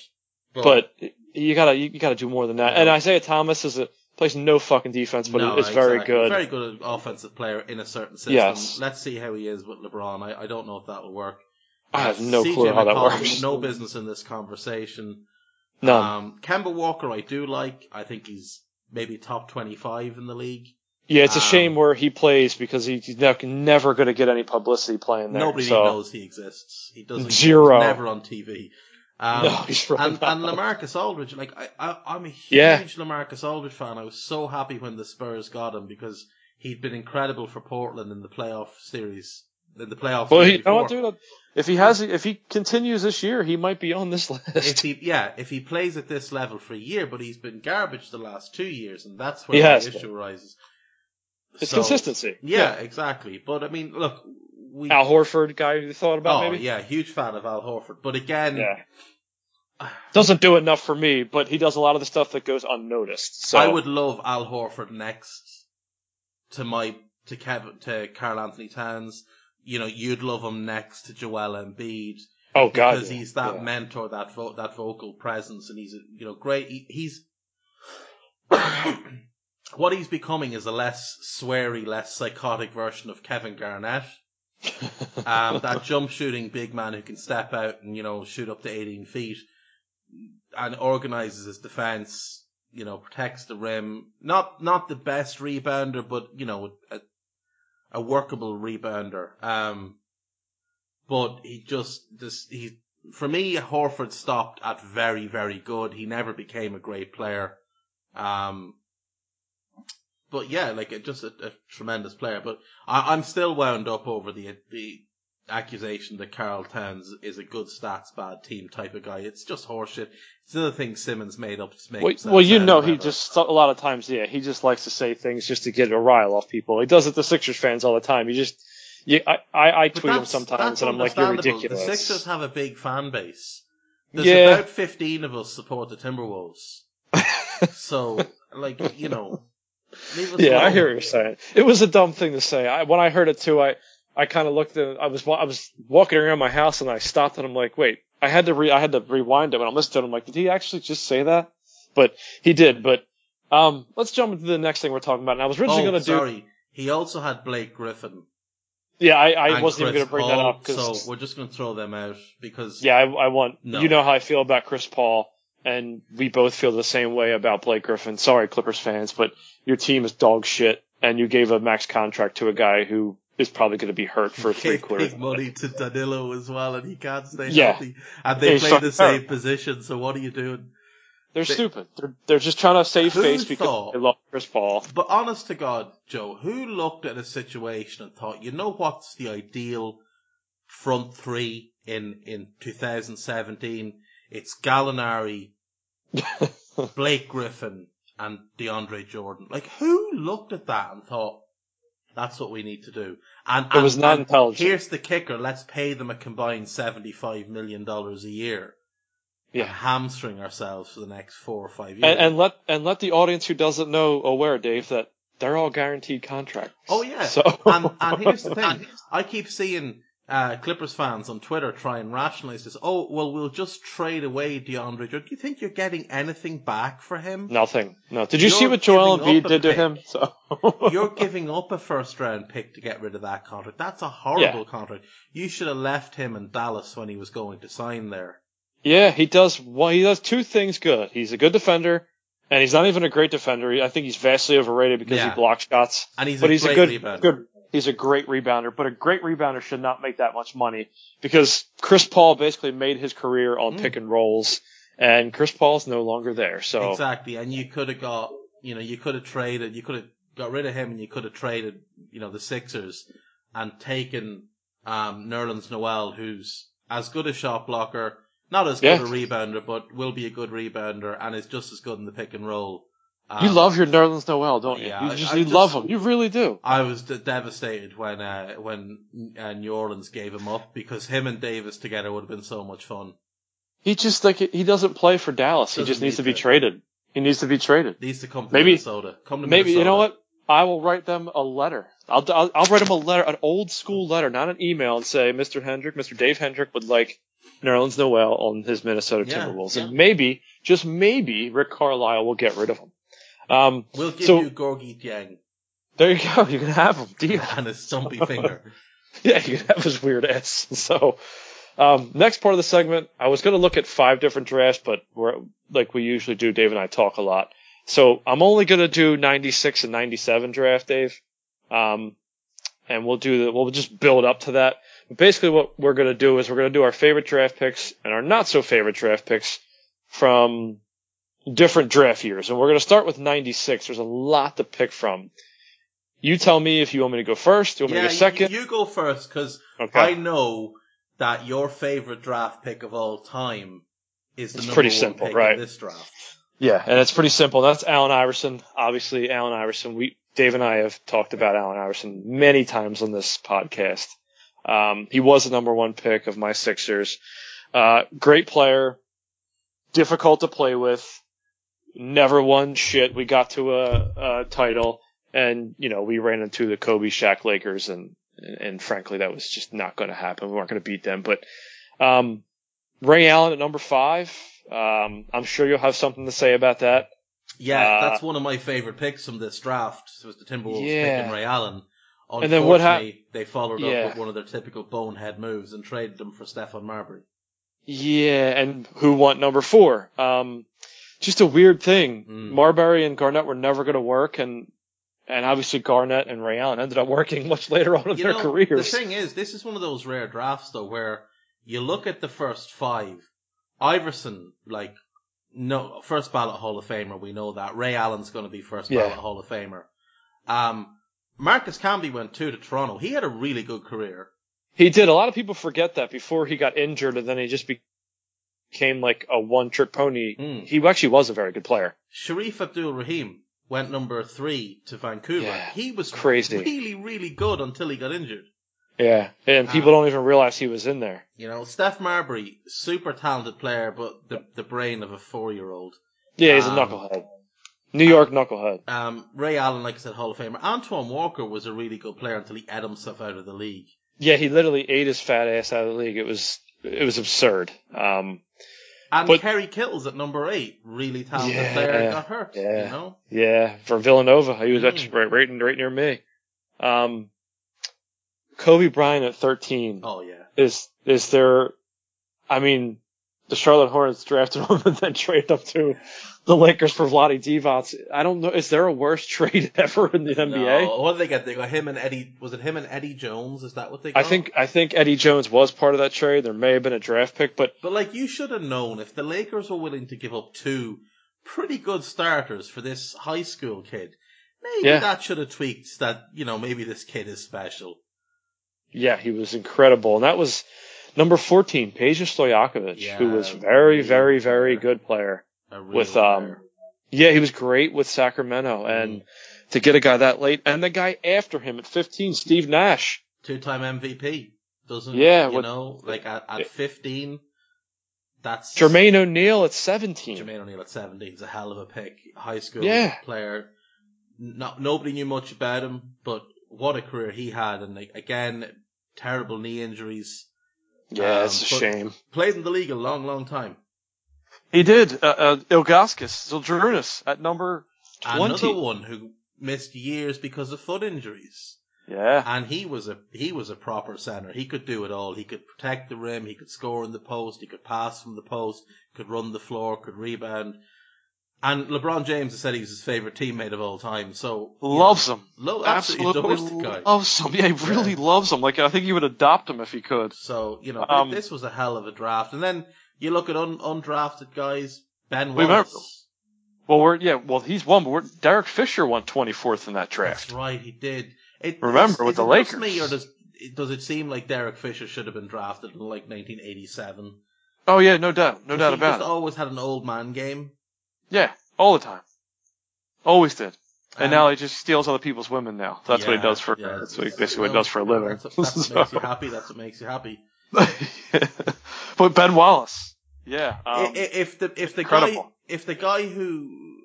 But you gotta you, gotta do more than that. And Isaiah Thomas is a plays no fucking defense, but No, is very exactly. good. Very good offensive player in a certain system. Yes. Let's see how he is with LeBron. I, I don't know if that will work. I have no CJ clue how that McCollum, works. No business in this conversation. None. Um, Kemba Walker, I do like. I think he's maybe top 25 in the league. yeah, it's a um, shame where he plays because he- he's ne- never going to get any publicity playing there. Nobody so. knows he exists. He doesn't. Zero. He's never on TV. Um, No, he's really and, and Lamarcus Aldridge, like I, I, I'm a huge Yeah. Lamarcus Aldridge fan. I was so happy when the Spurs got him because he'd been incredible for Portland in the playoff series. In the playoff. Well, he, what, dude? If he has, if he continues this year, he might be on this list. if he yeah, if he plays at this level for a year, but he's been garbage the last two years, and that's where He the has issue arises. It's So- consistency. Yeah, exactly. But I mean, look, we Al Horford, guy you thought about oh maybe? yeah, huge fan of Al Horford. But again, Yeah. Doesn't do enough for me, but he does a lot of the stuff that goes unnoticed. So I would love Al Horford next to my to Kevin to Karl-Anthony Towns. You know, you'd love him next to Joel Embiid. Oh god, because yeah. he's that Yeah. mentor, that vo- that vocal presence, and he's a, you know great. He, he's what he's becoming is a less sweary, less psychotic version of Kevin Garnett. Um, that jump shooting big man who can step out and you know shoot up to 18 feet and organizes his defense. You know, protects the rim. Not not the best rebounder, but you know a, a workable rebounder. Um, but he just this he for me Horford stopped at very very good. He never became a great player. Um, but yeah, like just a, a tremendous player. But I, I'm still wound up over the the accusation that Karl Towns is a good stats bad team type of guy. It's just horseshit. It's another thing Simmons made up to make. Well, well, you know, he just a lot of times, yeah, he just likes to say things just to get a rile off people. He does it to Sixers fans all the time. He just, you, I, I, I tweet him sometimes, and I'm like, you're ridiculous. The Sixers have a big fan base. There's Yeah. about 15 of us support the Timberwolves. so, like, you know, yeah, I hear what you're saying. It was a dumb thing to say. I, when I heard it too, I, I kind of looked at, I was, I was walking around my house and I stopped and I'm like, wait, I had to re, I had to rewind it when I'm listening to it. I'm like, did he actually just say that? But he did. But, um, let's jump into the next thing we're talking about. And I was originally oh, going to do, sorry. He also had Blake Griffin. yeah, I, I wasn't even going to bring that up because, So we're just going to throw them out because yeah, I, I want, No. you know how I feel about Chris Paul. And we both feel the same way about Blake Griffin. Sorry, Clippers fans, but your team is dog shit, and you gave a max contract to a guy who is probably going to be hurt for three quarters. big money to Danilo as well, and he can't stay Yeah. healthy. And they He's play the same position. So what are you doing? They're They- stupid. They're they're just trying to save face because thought- they love Chris Paul. But honest to God, Joe, who looked at a situation and thought, you know what's the ideal front three in, in 2017? It's Gallinari, Blake Griffin, and DeAndre Jordan. Like, who looked at that and thought, that's what we need to do? And, It was and- not intelligent. Here's the kicker. Let's pay them a combined $75 million a year. Yeah. Hamstring ourselves for the next four or five years. And, and let and let the audience who doesn't know aware, Dave, that they're all guaranteed contracts. Oh yeah. So and and here's the thing. I keep seeing uh, Clippers fans on Twitter try and rationalize this. Oh, well, we'll just trade away DeAndre. Do you think you're getting anything back for him? Nothing. No. Did you You're see what Joel Embiid did to him? So You're giving up a first round pick to get rid of that contract. That's a horrible Yeah. contract. You should have left him in Dallas when he was going to sign there. Yeah, he does. Well, he does two things good. He's a good defender, and he's not even a great defender. I think he's vastly overrated because Yeah. he blocks shots. And he's but a he's a good, good. He's a great rebounder, but a great rebounder should not make that much money because Chris Paul basically made his career on Mm. pick and rolls, and Chris Paul's no longer there. So Exactly. And you could have got, you know, you could have traded, you could have got rid of him and you could have traded, you know, the Sixers and taken, um, Nerlens Noel, who's as good a shot blocker, not as good Yeah. a rebounder, but will be a good rebounder and is just as good in the pick and roll. You Um, love your Nerlens Noel, don't you? yeah, you just I you just- love him. You really do. I was d- devastated when uh, when uh, New Orleans gave him up because him and Davis together would have been so much fun. He just like he doesn't play for Dallas. He Doesn't just needs need to be to. traded. He needs to be traded. Needs to come to Maybe- Minnesota. Come to Maybe you know what? I will write them a letter. I'll, I'll I'll write them a letter, an old school letter, not an email, and say Mr. Hendrick, Mr. Dave Hendrick would like Nerlens Noel on his Minnesota Yeah, Timberwolves, yeah. and maybe, just maybe, Rick Carlisle will get rid of him. Um, We'll give so you Gorgui Dieng there you go. You can have him. Deal. and his stumpy finger. Yeah, you can have his weird ass. So, um, next part of the segment, I was going to look at five different drafts, but we're, like we usually do, Dave and I talk a lot. So I'm only going to do 96 and 97 draft, Dave. Um, and we'll do the, we'll just build up to that. But basically what we're going to do is we're going to do our favorite draft picks and our not so favorite draft picks from different draft years. And we're going to start with 96. There's a lot to pick from. You tell me if you want me to go first, you want me yeah, to go second. You, you go first because Okay. I know that your favorite draft pick of all time is the It's number pretty one simple, pick right? this draft. Yeah, and it's pretty simple. That's Allen Iverson. Obviously, Allen Iverson. We Dave and I have talked about Allen Iverson many times on this podcast. Um, he was the number one pick of my Sixers. Uh, great player, difficult to play with, never won shit. We got to a, a title, and you know we ran into the Kobe Shaq Lakers, and and, frankly that was just not going to happen. We weren't going to beat them. But um, Ray Allen at number five. Um, I'm sure you'll have something to say about that. Yeah, Uh, that's one of my favorite picks from this draft. Was the Timberwolves Yeah. picking Ray Allen. And then what hap- Unfortunately, they followed Yeah. up with one of their typical bonehead moves and traded him for Stephon Marbury. Yeah, and who want number four? Um, just a weird thing. Mm. Marbury and Garnett were never going to work, and and obviously Garnett and Ray Allen ended up working much later on in You their know, careers. The thing is, this is one of those rare drafts though where you look at the first five. Iverson, like, no, first ballot Hall of Famer, we know that. Ray Allen's going to be first Yeah. ballot Hall of Famer. Um, Marcus Camby went two to Toronto. He had a really good career. He did. A lot of people forget that before he got injured, and then he just be- became like a one-trick pony. Mm. He actually was a very good player. Shareef Abdul Rahim went number three to Vancouver. Yeah, he was crazy. really, really good until he got injured. Yeah, and people don't even realize he was in there. You know, Steph Marbury, super talented player, but the the brain of a four year old. Yeah, he's a Um, knucklehead. New York knucklehead. Um, Ray Allen, like I said, Hall of Famer. Antoine Walker was a really good player until he ate himself out of the league. Yeah, he literally ate his fat ass out of the league. It was it was absurd. Um, And But- Kerry Kittles at number eight, really talented Yeah, player, got hurt. yeah. You know, Yeah, for Villanova, he was Mm. actually right, right, right near me. Um, Kobe Bryant at 13 oh yeah, is is there? I mean, the Charlotte Hornets drafted him and then traded him to the Lakers for Vlade Divac. I don't know. Is there a worse trade ever in the NBA? No, what did they get? They got him and Eddie. Was it him and Eddie Jones? Is that what they got? I think I think Eddie Jones was part of that trade. There may have been a draft pick, but But like, you should have known if the Lakers were willing to give up two pretty good starters for this high school kid. Maybe Yeah. that should have tweaked that. You know, maybe this kid is special. yeah, he was incredible, and that was number 14, Peja Stojakovic, Yeah, who was very, very, very good player. With um player. yeah he was great with Sacramento and to get a guy that late and the guy after him at 15 Steve Nash two-time MVP. Doesn't Yeah, you what- know like at, at fifteen, that's Jermaine O'Neal at 17 Jermaine O'Neal at seventeen is a hell of a pick. High school Yeah. player. Not nobody knew much about him, but what a career he had. And like, again, terrible knee injuries. Yeah, Um, it's a shame. Played in the league a long, long time. He did. Uh, uh, Ilgauskas Zydrunas at number twenty. Another one who missed years because of foot injuries. Yeah. And he was a he was a proper center. He could do it all. He could protect the rim. He could score in the post. He could pass from the post. Could run the floor. Could rebound. And LeBron James has said he was his favorite teammate of all time. So Loves know, him. Lo- absolutely, Absolutely guy. loves him. Yeah, he really Yeah. loves him. Like I think he would adopt him if he could. So you know, Um, this was a hell of a draft. And then you look at un- undrafted guys. Ben Wallace. Well, we're yeah. Well, he's one, but we're, Derek Fisher won 24th in that That's draft. right, he did. It, Remember, with the Lakers. Me, or does does it seem like Derek Fisher should have been drafted in like 1987? Oh yeah, no doubt, no doubt about it. always had an old man game. Yeah, all the time. Always did. And Um, now he just steals other people's women now. That's what he does for. yeah. That's what basically what he does for a living. That's, that's what makes you happy. That's what makes you happy. but Ben Wallace, yeah. Um, if the if the guy if the guy who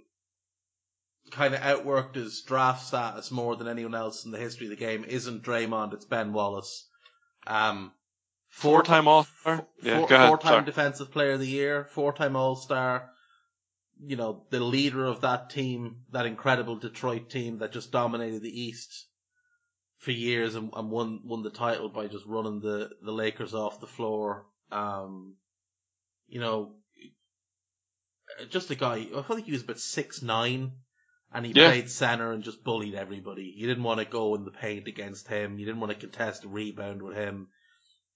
kind of outworked his draft status more than anyone else in the history of the game isn't Draymond, it's Ben Wallace. Um. Yeah, four, go ahead. Four-time Sorry. Defensive Player of the Year, four-time All-Star. You know, the leader of that team, that incredible Detroit team that just dominated the East for years and, and won won the title by just running the, the Lakers off the floor. Um, you know, just a guy. I think he was about six nine, and he Yeah. played center and just bullied everybody. You didn't want to go in the paint against him. You didn't want to contest a rebound with him.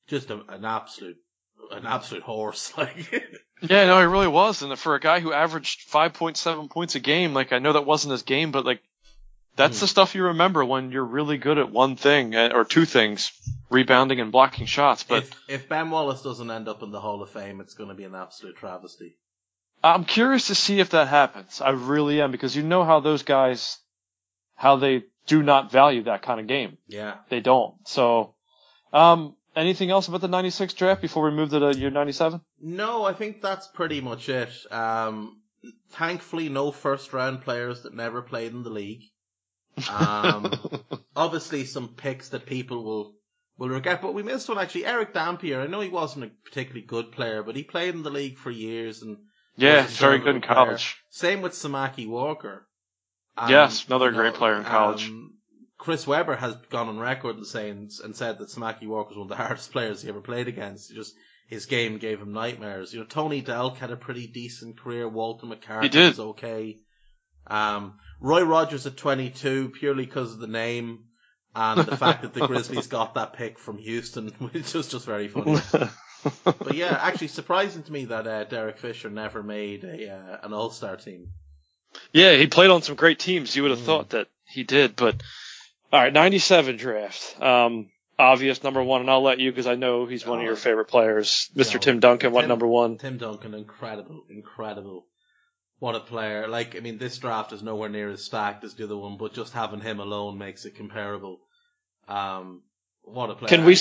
Just a, an absolute, an absolute horse. Like, Yeah, no, he really was. And for a guy who averaged 5.7 points a game, like I know that wasn't his game, but like that's Hmm. the stuff you remember when you're really good at one thing uh, or two things, rebounding and blocking shots. But if if Ben Wallace doesn't end up in the Hall of Fame, it's going to be an absolute travesty. I'm curious to see if that happens. I really am because you know how those guys, how they do not value that kind of game. Yeah. They don't. So, um, anything else about the 96 draft before we move to the year 97? No, I think that's pretty much it. Um, thankfully, no first round players that never played in the league. Um, obviously, some picks that people will will regret, but we missed one actually. Erick Dampier. I know he wasn't a particularly good player, but he played in the league for years and yeah, very good in player. college. Same with Samaki Walker. Um, Yes, another great player in college. um, Chris Webber has gone on record and saying and said that Samaki Walker was one of the hardest players he ever played against. He just his game gave him nightmares. You know, Tony Delk had a pretty decent career. Walter McCarty was okay. Um, Roy Rogers at 22, purely because of the name and the fact that the Grizzlies got that pick from Houston, which was just very funny. but yeah, actually surprising to me that uh, Derek Fisher never made a uh, an All Star team. Yeah, he played on some great teams. You would have Mm. thought that he did, but all right, 97 draft. Um, obvious number one, and I'll let you because I know he's one of your favorite players, Mr. No, Tim Duncan. What Tim- number one? Tim Duncan, incredible, incredible. What a player! Like, I mean, this draft is nowhere near as stacked as the other one, but just having him alone makes it comparable. Um, what a player! Can we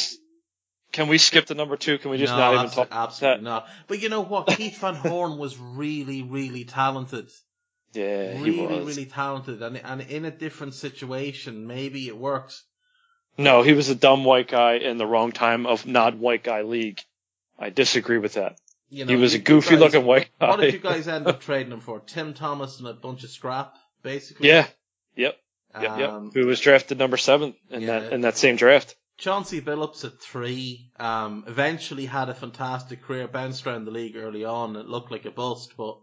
can we skip the number two? Can we just no, not even talk? Absolutely that? not. But you know what? Keith Van Horn was really, really talented. Yeah, he really, was. really talented, and and in a different situation, maybe it works. No, he was a dumb white guy in the wrong time of not white guy league. I disagree with that. You know, He was a goofy guys, looking white guy. What did you guys end up trading him for? Tim Thomas and a bunch of scrap, basically. Yeah. Yep. Yep. Yep. Um, Who was drafted number seven in yeah. that in that same draft? Chauncey Billups at three. Um, eventually had a fantastic career, bounced around the league early on. It looked like a bust, but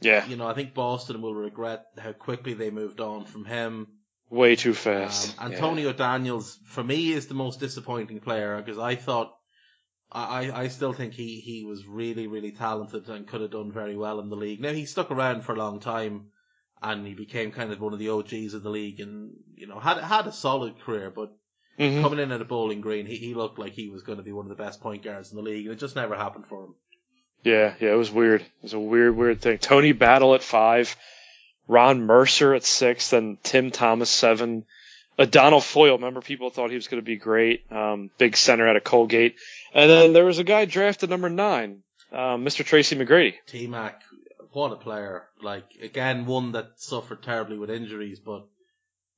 Yeah. you know I think Boston will regret how quickly they moved on from him. Way too Um, fast. Yeah. Antonio Daniels for me is the most disappointing player because I thought. I, I still think he, he was really, really talented and could have done very well in the league. Now, he stuck around for a long time and he became kind of one of the OGs of the league and, you know, had had a solid career, but Mhm. coming in at a bowling green, he, he looked like he was going to be one of the best point guards in the league, and it just never happened for him. Yeah, yeah, it was weird. It was a weird, weird thing. Tony Battie at five, Ron Mercer at six, then Tim Thomas seven, Donald Foyle. Remember, people thought he was going to be great. Um, big center out of Colgate, and then there was a guy drafted number nine, um, Mr. Tracy McGrady. T Mac, what a player! Like again, one that suffered terribly with injuries, but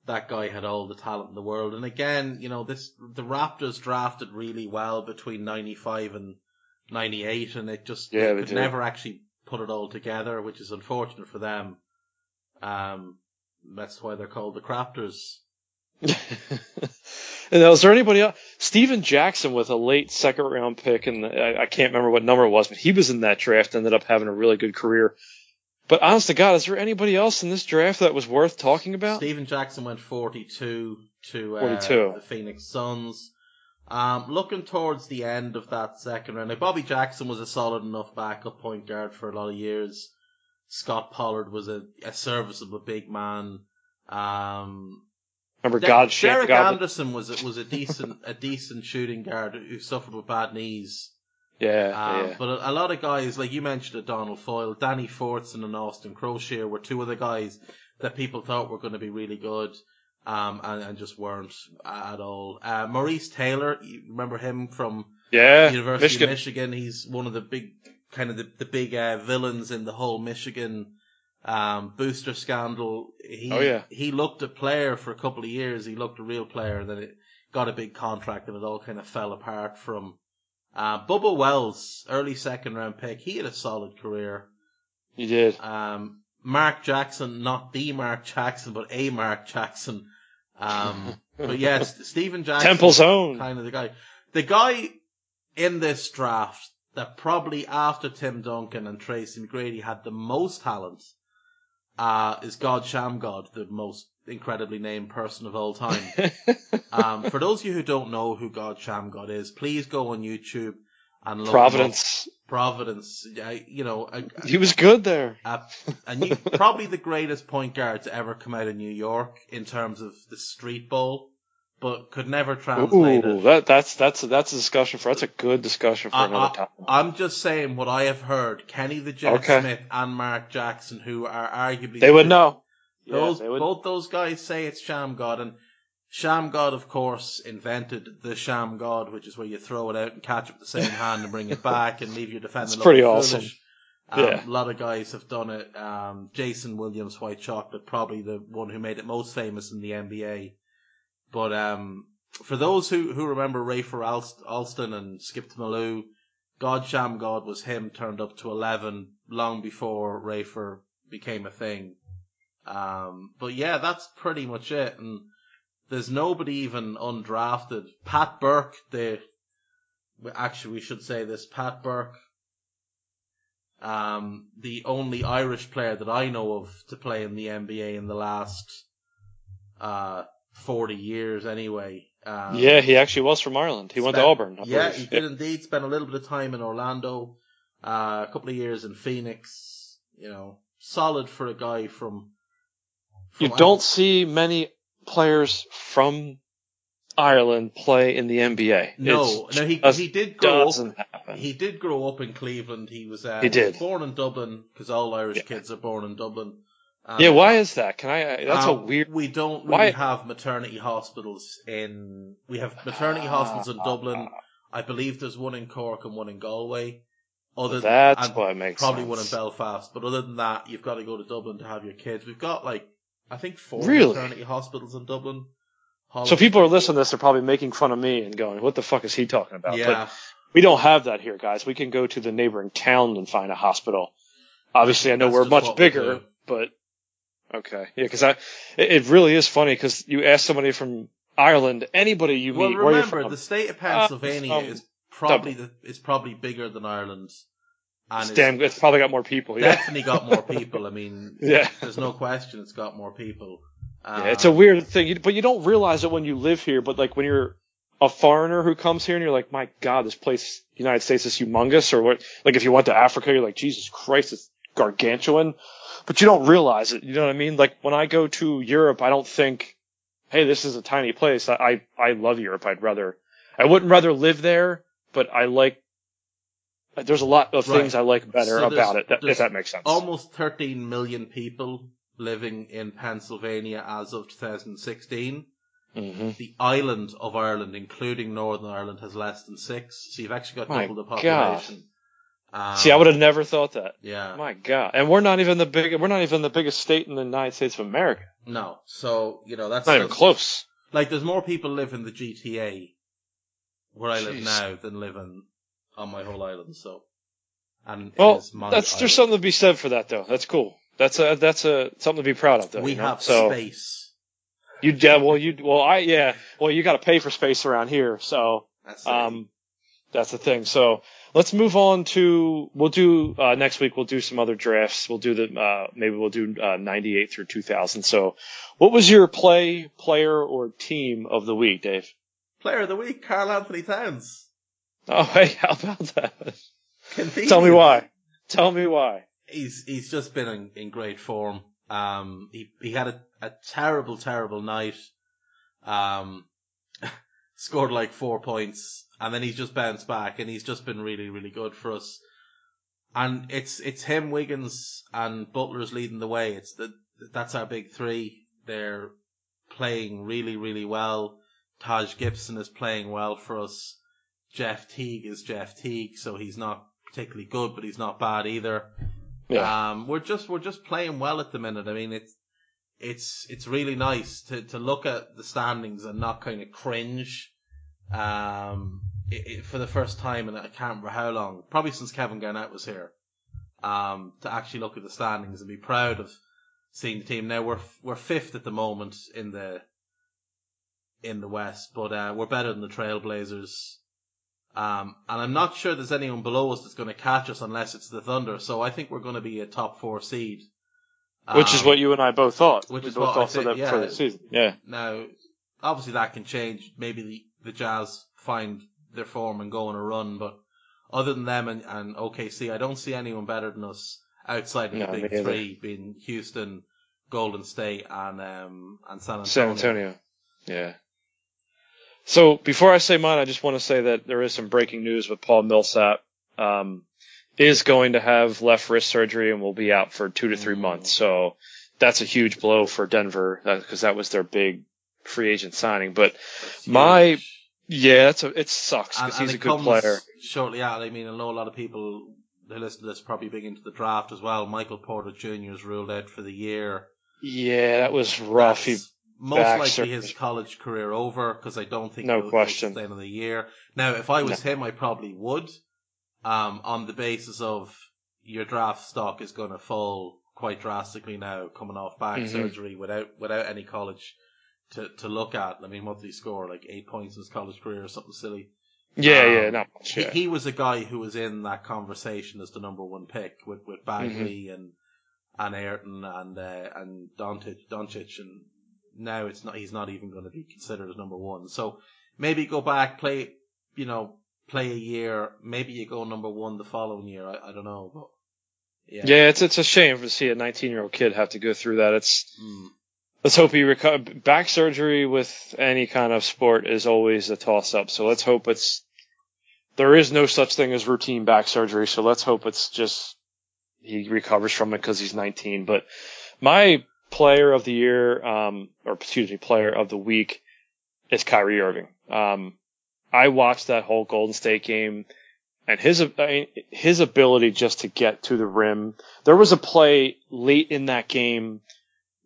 that guy had all the talent in the world. And again, you know, this the Raptors drafted really well between '95 and '98, and it just Yeah, they could did. never actually put it all together, which is unfortunate for them. Um, that's why they're called the Crafters. and was there anybody else? Stephen Jackson with a late second round pick, and I, I can't remember what number it was, but he was in that draft. Ended up having a really good career. But honest to God, is there anybody else in this draft that was worth talking about? Stephen Jackson went 42 to uh, 42. the Phoenix Suns. Um, looking towards the end of that second round, like Bobby Jackson was a solid enough backup point guard for a lot of years. Scott Pollard was a, a serviceable big man. Um, Remember De- God, Derek God Anderson was a, was a decent a decent shooting guard who suffered with bad knees. Yeah, Um, yeah. But a, a lot of guys, like you mentioned, Donald Foyle, Danny Fortson, and Austin Croshere were two of the guys that people thought were going to be really good, um, and, and just weren't at all. Uh, Maurice Taylor, you remember him from Yeah, University Michigan. of Michigan? He's one of the big, kind of the, the big uh, villains in the whole Michigan um, booster scandal. He, Oh, yeah. he looked a player for a couple of years. He looked a real player. Then it got a big contract, and it all kind of fell apart from. Uh, Bubba Wells, early second round pick, he had a solid career. You did. Um, Mark Jackson, not the Mark Jackson, but a Mark Jackson. Um, but yes, Stephen Jackson. Temple's own. Kind of the guy. The guy in this draft that probably after Tim Duncan and Tracy McGrady had the most talent, uh, is God Shamgod, the most incredibly named person of all time. um, for those of you who don't know who God Shamgod is, please go on YouTube and up. Providence. Providence. I, you know, He was good there. a, a new, probably the greatest point guard to ever come out of New York in terms of the street ball, but could never translate Ooh, it. that that's that's that's a discussion for that's a good discussion for I, another time. I, am just saying what I have heard. Kenny the Jet Okay. Smith and Mark Jackson, who are arguably They would know. Yeah, Those they would. both those guys say it's Sham God, and Sham God, of course, invented the Sham God, which is where you throw it out and catch it with the same hand and bring it back and leave your defender. It's pretty foolish. awesome. Um, Yeah. A lot of guys have done it. Um, Jason Williams, White Chocolate, probably the one who made it most famous in the NBA. But um, for those who, who remember Rafer Alst- Alston and Skip Malou, God Sham God was him turned up to 11 long before Rafer became a thing. Um, but yeah, that's pretty much it. And there's nobody even undrafted. Pat Burke, the, actually we should say this, Pat Burke, um, the only Irish player that I know of to play in the NBA in the last, uh, 40 years anyway. Um, yeah, he actually was from Ireland. He went to Auburn. I Yeah, believe. he did indeed. Spent a little bit of time in Orlando, uh, a couple of years in Phoenix. You know, solid for a guy from. You don't see many players from Ireland play in the NBA. No, It's no, he he did grow up. happen. He did grow up in Cleveland. He was uh, He did. born in Dublin because all Irish Yeah. kids are born in Dublin. Um, yeah, why is that? Can I? That's a um, weird. We don't Why- have maternity hospitals in. We have maternity hospitals in Dublin. I believe there's one in Cork and one in Galway. Other That's and what makes probably sense. one in Belfast. But other than that, you've got to go to Dublin to have your kids. We've got like I think four Really? maternity hospitals in Dublin. So people are listening to this. They're probably making fun of me and going, "What the fuck is he talking about?" yeah, But we don't have that here, guys. We can go to the neighboring town and find a hospital. Obviously, I know That's we're much what we bigger, but okay, yeah, because I it, really is funny because you ask somebody from Ireland, anybody you well, meet, where you're remember from, the state of Pennsylvania um, is probably the, is probably bigger than Ireland, and it's it's damn, it's probably got more people. Yeah, definitely got more people. I mean, Yeah. there's no question it's got more people. Um, Yeah, it's a weird thing, but you don't realize it when you live here. But like when you're a foreigner who comes here and you're like, my God, this place, United States, is humongous. Or what? Like if you went to Africa, you're like, Jesus Christ, it's gargantuan. But you don't realize it. You know what I mean? Like when I go to Europe, I don't think, hey, this is a tiny place. I I, I love Europe. I'd rather, I wouldn't rather live there, but I like. There's a lot of Right. things I like better So about it, that, if that makes sense. almost 13 million people living in Pennsylvania as of 2016. hmm The island of Ireland, including Northern Ireland, has less than six. So you've actually got My double the population. Um, See, I would have never thought that. Yeah. My God, and we're not even the big. We're not even the biggest state in the United States of America. No. So, you know, that's Not even close. Like, there's more people live in the GTA where I live now than living on my whole island, so. And Well, that's there's something to be said for that, though. That's cool. That's a that's a something to be proud of, though. We you know? have so space. you yeah, well you well I yeah well you got to pay for space around here, so That's um that's the thing. So let's move on to we'll do uh, next week. We'll do some other drafts. We'll do the uh, maybe we'll do uh, 98 through 2000. So what was your play player or team of the week, Dave? Player of the week, Karl-Anthony Towns. Oh hey, how about that? Convenient. Tell me why. Tell me why. He's he's just been in, in great form. Um, he he had a, a terrible terrible night. Um, scored like four points, and then he's just bounced back, and he's just been really really good for us. And it's it's him, Wiggins, and Butler's leading the way. It's the that's our big three. They're playing really really well. Taj Gibson is playing well for us. Jeff Teague is Jeff Teague, so he's not particularly good, but he's not bad either. Yeah. Um, we're just we're just playing well at the minute. I mean, it's it's it's really nice to to look at the standings and not kind of cringe. Um, it, it, for the first time in I can't remember how long, probably since Kevin Garnett was here. Um, to actually look at the standings and be proud of seeing the team. Now we're we're fifth at the moment in the in the West, but uh, we're better than the Trailblazers. Um, and I'm not sure there's anyone below us that's going to catch us unless it's the Thunder. So I think we're going to be a top four seed. Which is Um, what you and I both thought. which we is both what I thought for the, yeah. for the season. Yeah. Now, obviously that can change. Maybe the, the Jazz find their form and go on a run, but other than them and, and OKC, I don't see anyone better than us outside of No, the big three, being Houston, Golden State, and um and San Antonio. San Antonio. Yeah. So before I say mine, I just want to say that there is some breaking news with Paul Millsap. Um, is going to have left wrist surgery and will be out for two to three months. So that's a huge blow for Denver because that was their big free agent signing. But That's my yeah, it's a, it sucks because he's a good player. Shortly out, I mean, I know a lot of people who listen to this probably big into the draft as well. Michael Porter Jr. is ruled out for the year. Yeah, that was rough. He, That's most back likely his college career over because I don't think No he'll, he'll question. stay another year. Now, if I was him, I probably would, um, on the basis of your draft stock is going to fall quite drastically now, coming off back Mhm. surgery without without any college to to look at. I mean, what did he score? Like eight points in his college career or something silly. yeah, Um, yeah, not much. He, he was a guy who was in that conversation as the number one pick with with Bagley Mm-hmm. and and Ayton and uh, and Doncic, Doncic, and now it's not. He's not even going to be considered as number one. So maybe go back, play, you know, play a year. Maybe you go number one the following year. I, I don't know, but yeah, Yeah, it's it's a shame to see a 19 year old kid have to go through that. It's Mm. let's hope he recover. Back surgery with any kind of sport is always a toss up. So let's hope it's there is no such thing as routine back surgery. So let's hope it's just he recovers from it because he's 19. But my player of the year, um, or excuse me, player of the week is Kyrie Irving. Um, I watched that whole Golden State game and his, I mean, his ability just to get to the rim. There was a play late in that game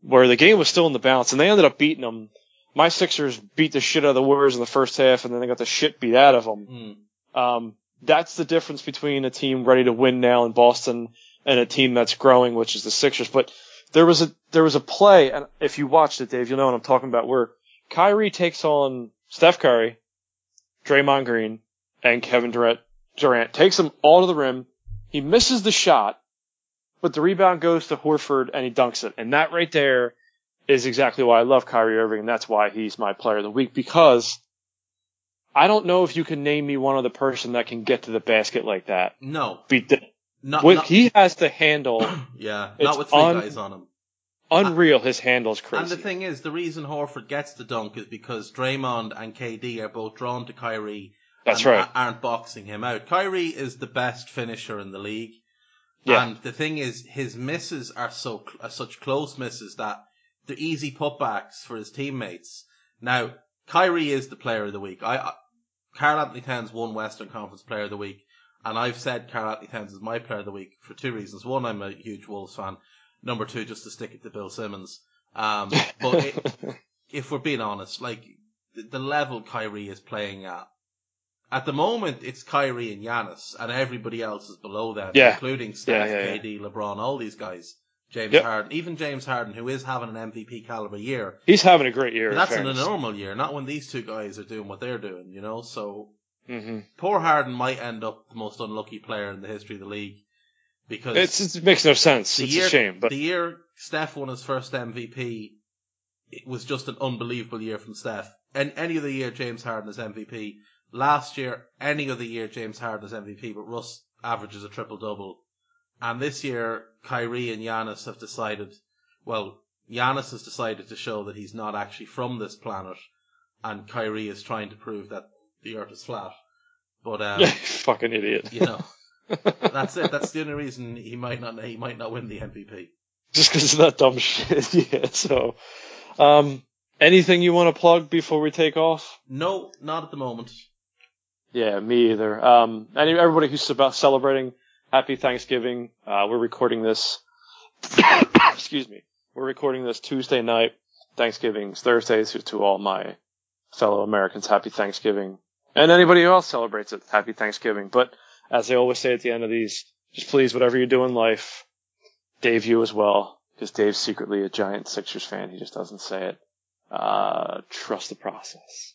where the game was still in the balance and they ended up beating them. My Sixers beat the shit out of the Warriors in the first half and then they got the shit beat out of them. Mm. Um, that's the difference between a team ready to win now in Boston and a team that's growing, which is the Sixers. But there was a there was a play, and if you watched it, Dave, you'll know what I'm talking about, where Kyrie takes on Steph Curry, Draymond Green, and Kevin Durant. Durant takes them all to the rim. He misses the shot, but the rebound goes to Horford and he dunks it. And that right there is exactly why I love Kyrie Irving, and that's why he's my player of the week because I don't know if you can name me one other person that can get to the basket like that. No, the, not, what not he has to handle, yeah, not with three un- guys on him. unreal. His handle's crazy. And the thing is, the reason Horford gets the dunk is because Draymond and KD are both drawn to Kyrie. That's and right. Aren't boxing him out. Kyrie is the best finisher in the league. Yeah. And the thing is, his misses are so are such close misses that they're easy putbacks for his teammates. Now, Kyrie is the player of the week. I, I Karl-Anthony Towns won Western Conference Player of the Week. And I've said Karl-Anthony Towns is my player of the week for two reasons. One, I'm a huge Wolves fan. Number two, just to stick it to Bill Simmons. Um, but it, if we're being honest, like the, the level Kyrie is playing at, at the moment, it's Kyrie and Giannis, and everybody else is below them, Yeah. including Steph, Yeah, yeah, KD, LeBron, all these guys. James Yep. Harden, even James Harden, who is having an MVP caliber year. He's having a great year. That's in a normal year, not when these two guys are doing what they're doing, you know? So, hmm poor Harden might end up the most unlucky player in the history of the league. Because It's, it makes no sense. It's year, a shame, but the year Steph won his first MVP, it was just an unbelievable year from Steph. And any other year James Harden is MVP. Last year, any other year James Harden is MVP, but Russ averages a triple double. And this year, Kyrie and Giannis have decided, well, Giannis has decided to show that he's not actually from this planet, and Kyrie is trying to prove that the Earth is flat. But um, fucking idiot. you know, that's it. That's the only reason he might not he might not win the MVP. Just because of that dumb shit. yeah. So, um, anything you want to plug before we take off? No, not at the moment. Yeah, me either. Um, any everybody who's about celebrating, happy Thanksgiving. Uh, we're recording this. excuse me. We're recording this Tuesday night. Thanksgiving's Thursday, so to all my fellow Americans, happy Thanksgiving. And anybody who else celebrates it, happy Thanksgiving. But as I always say at the end of these, just please, whatever you do in life, Dave, you as well, because Dave's secretly a giant Sixers fan. He just doesn't say it. Uh, trust the process.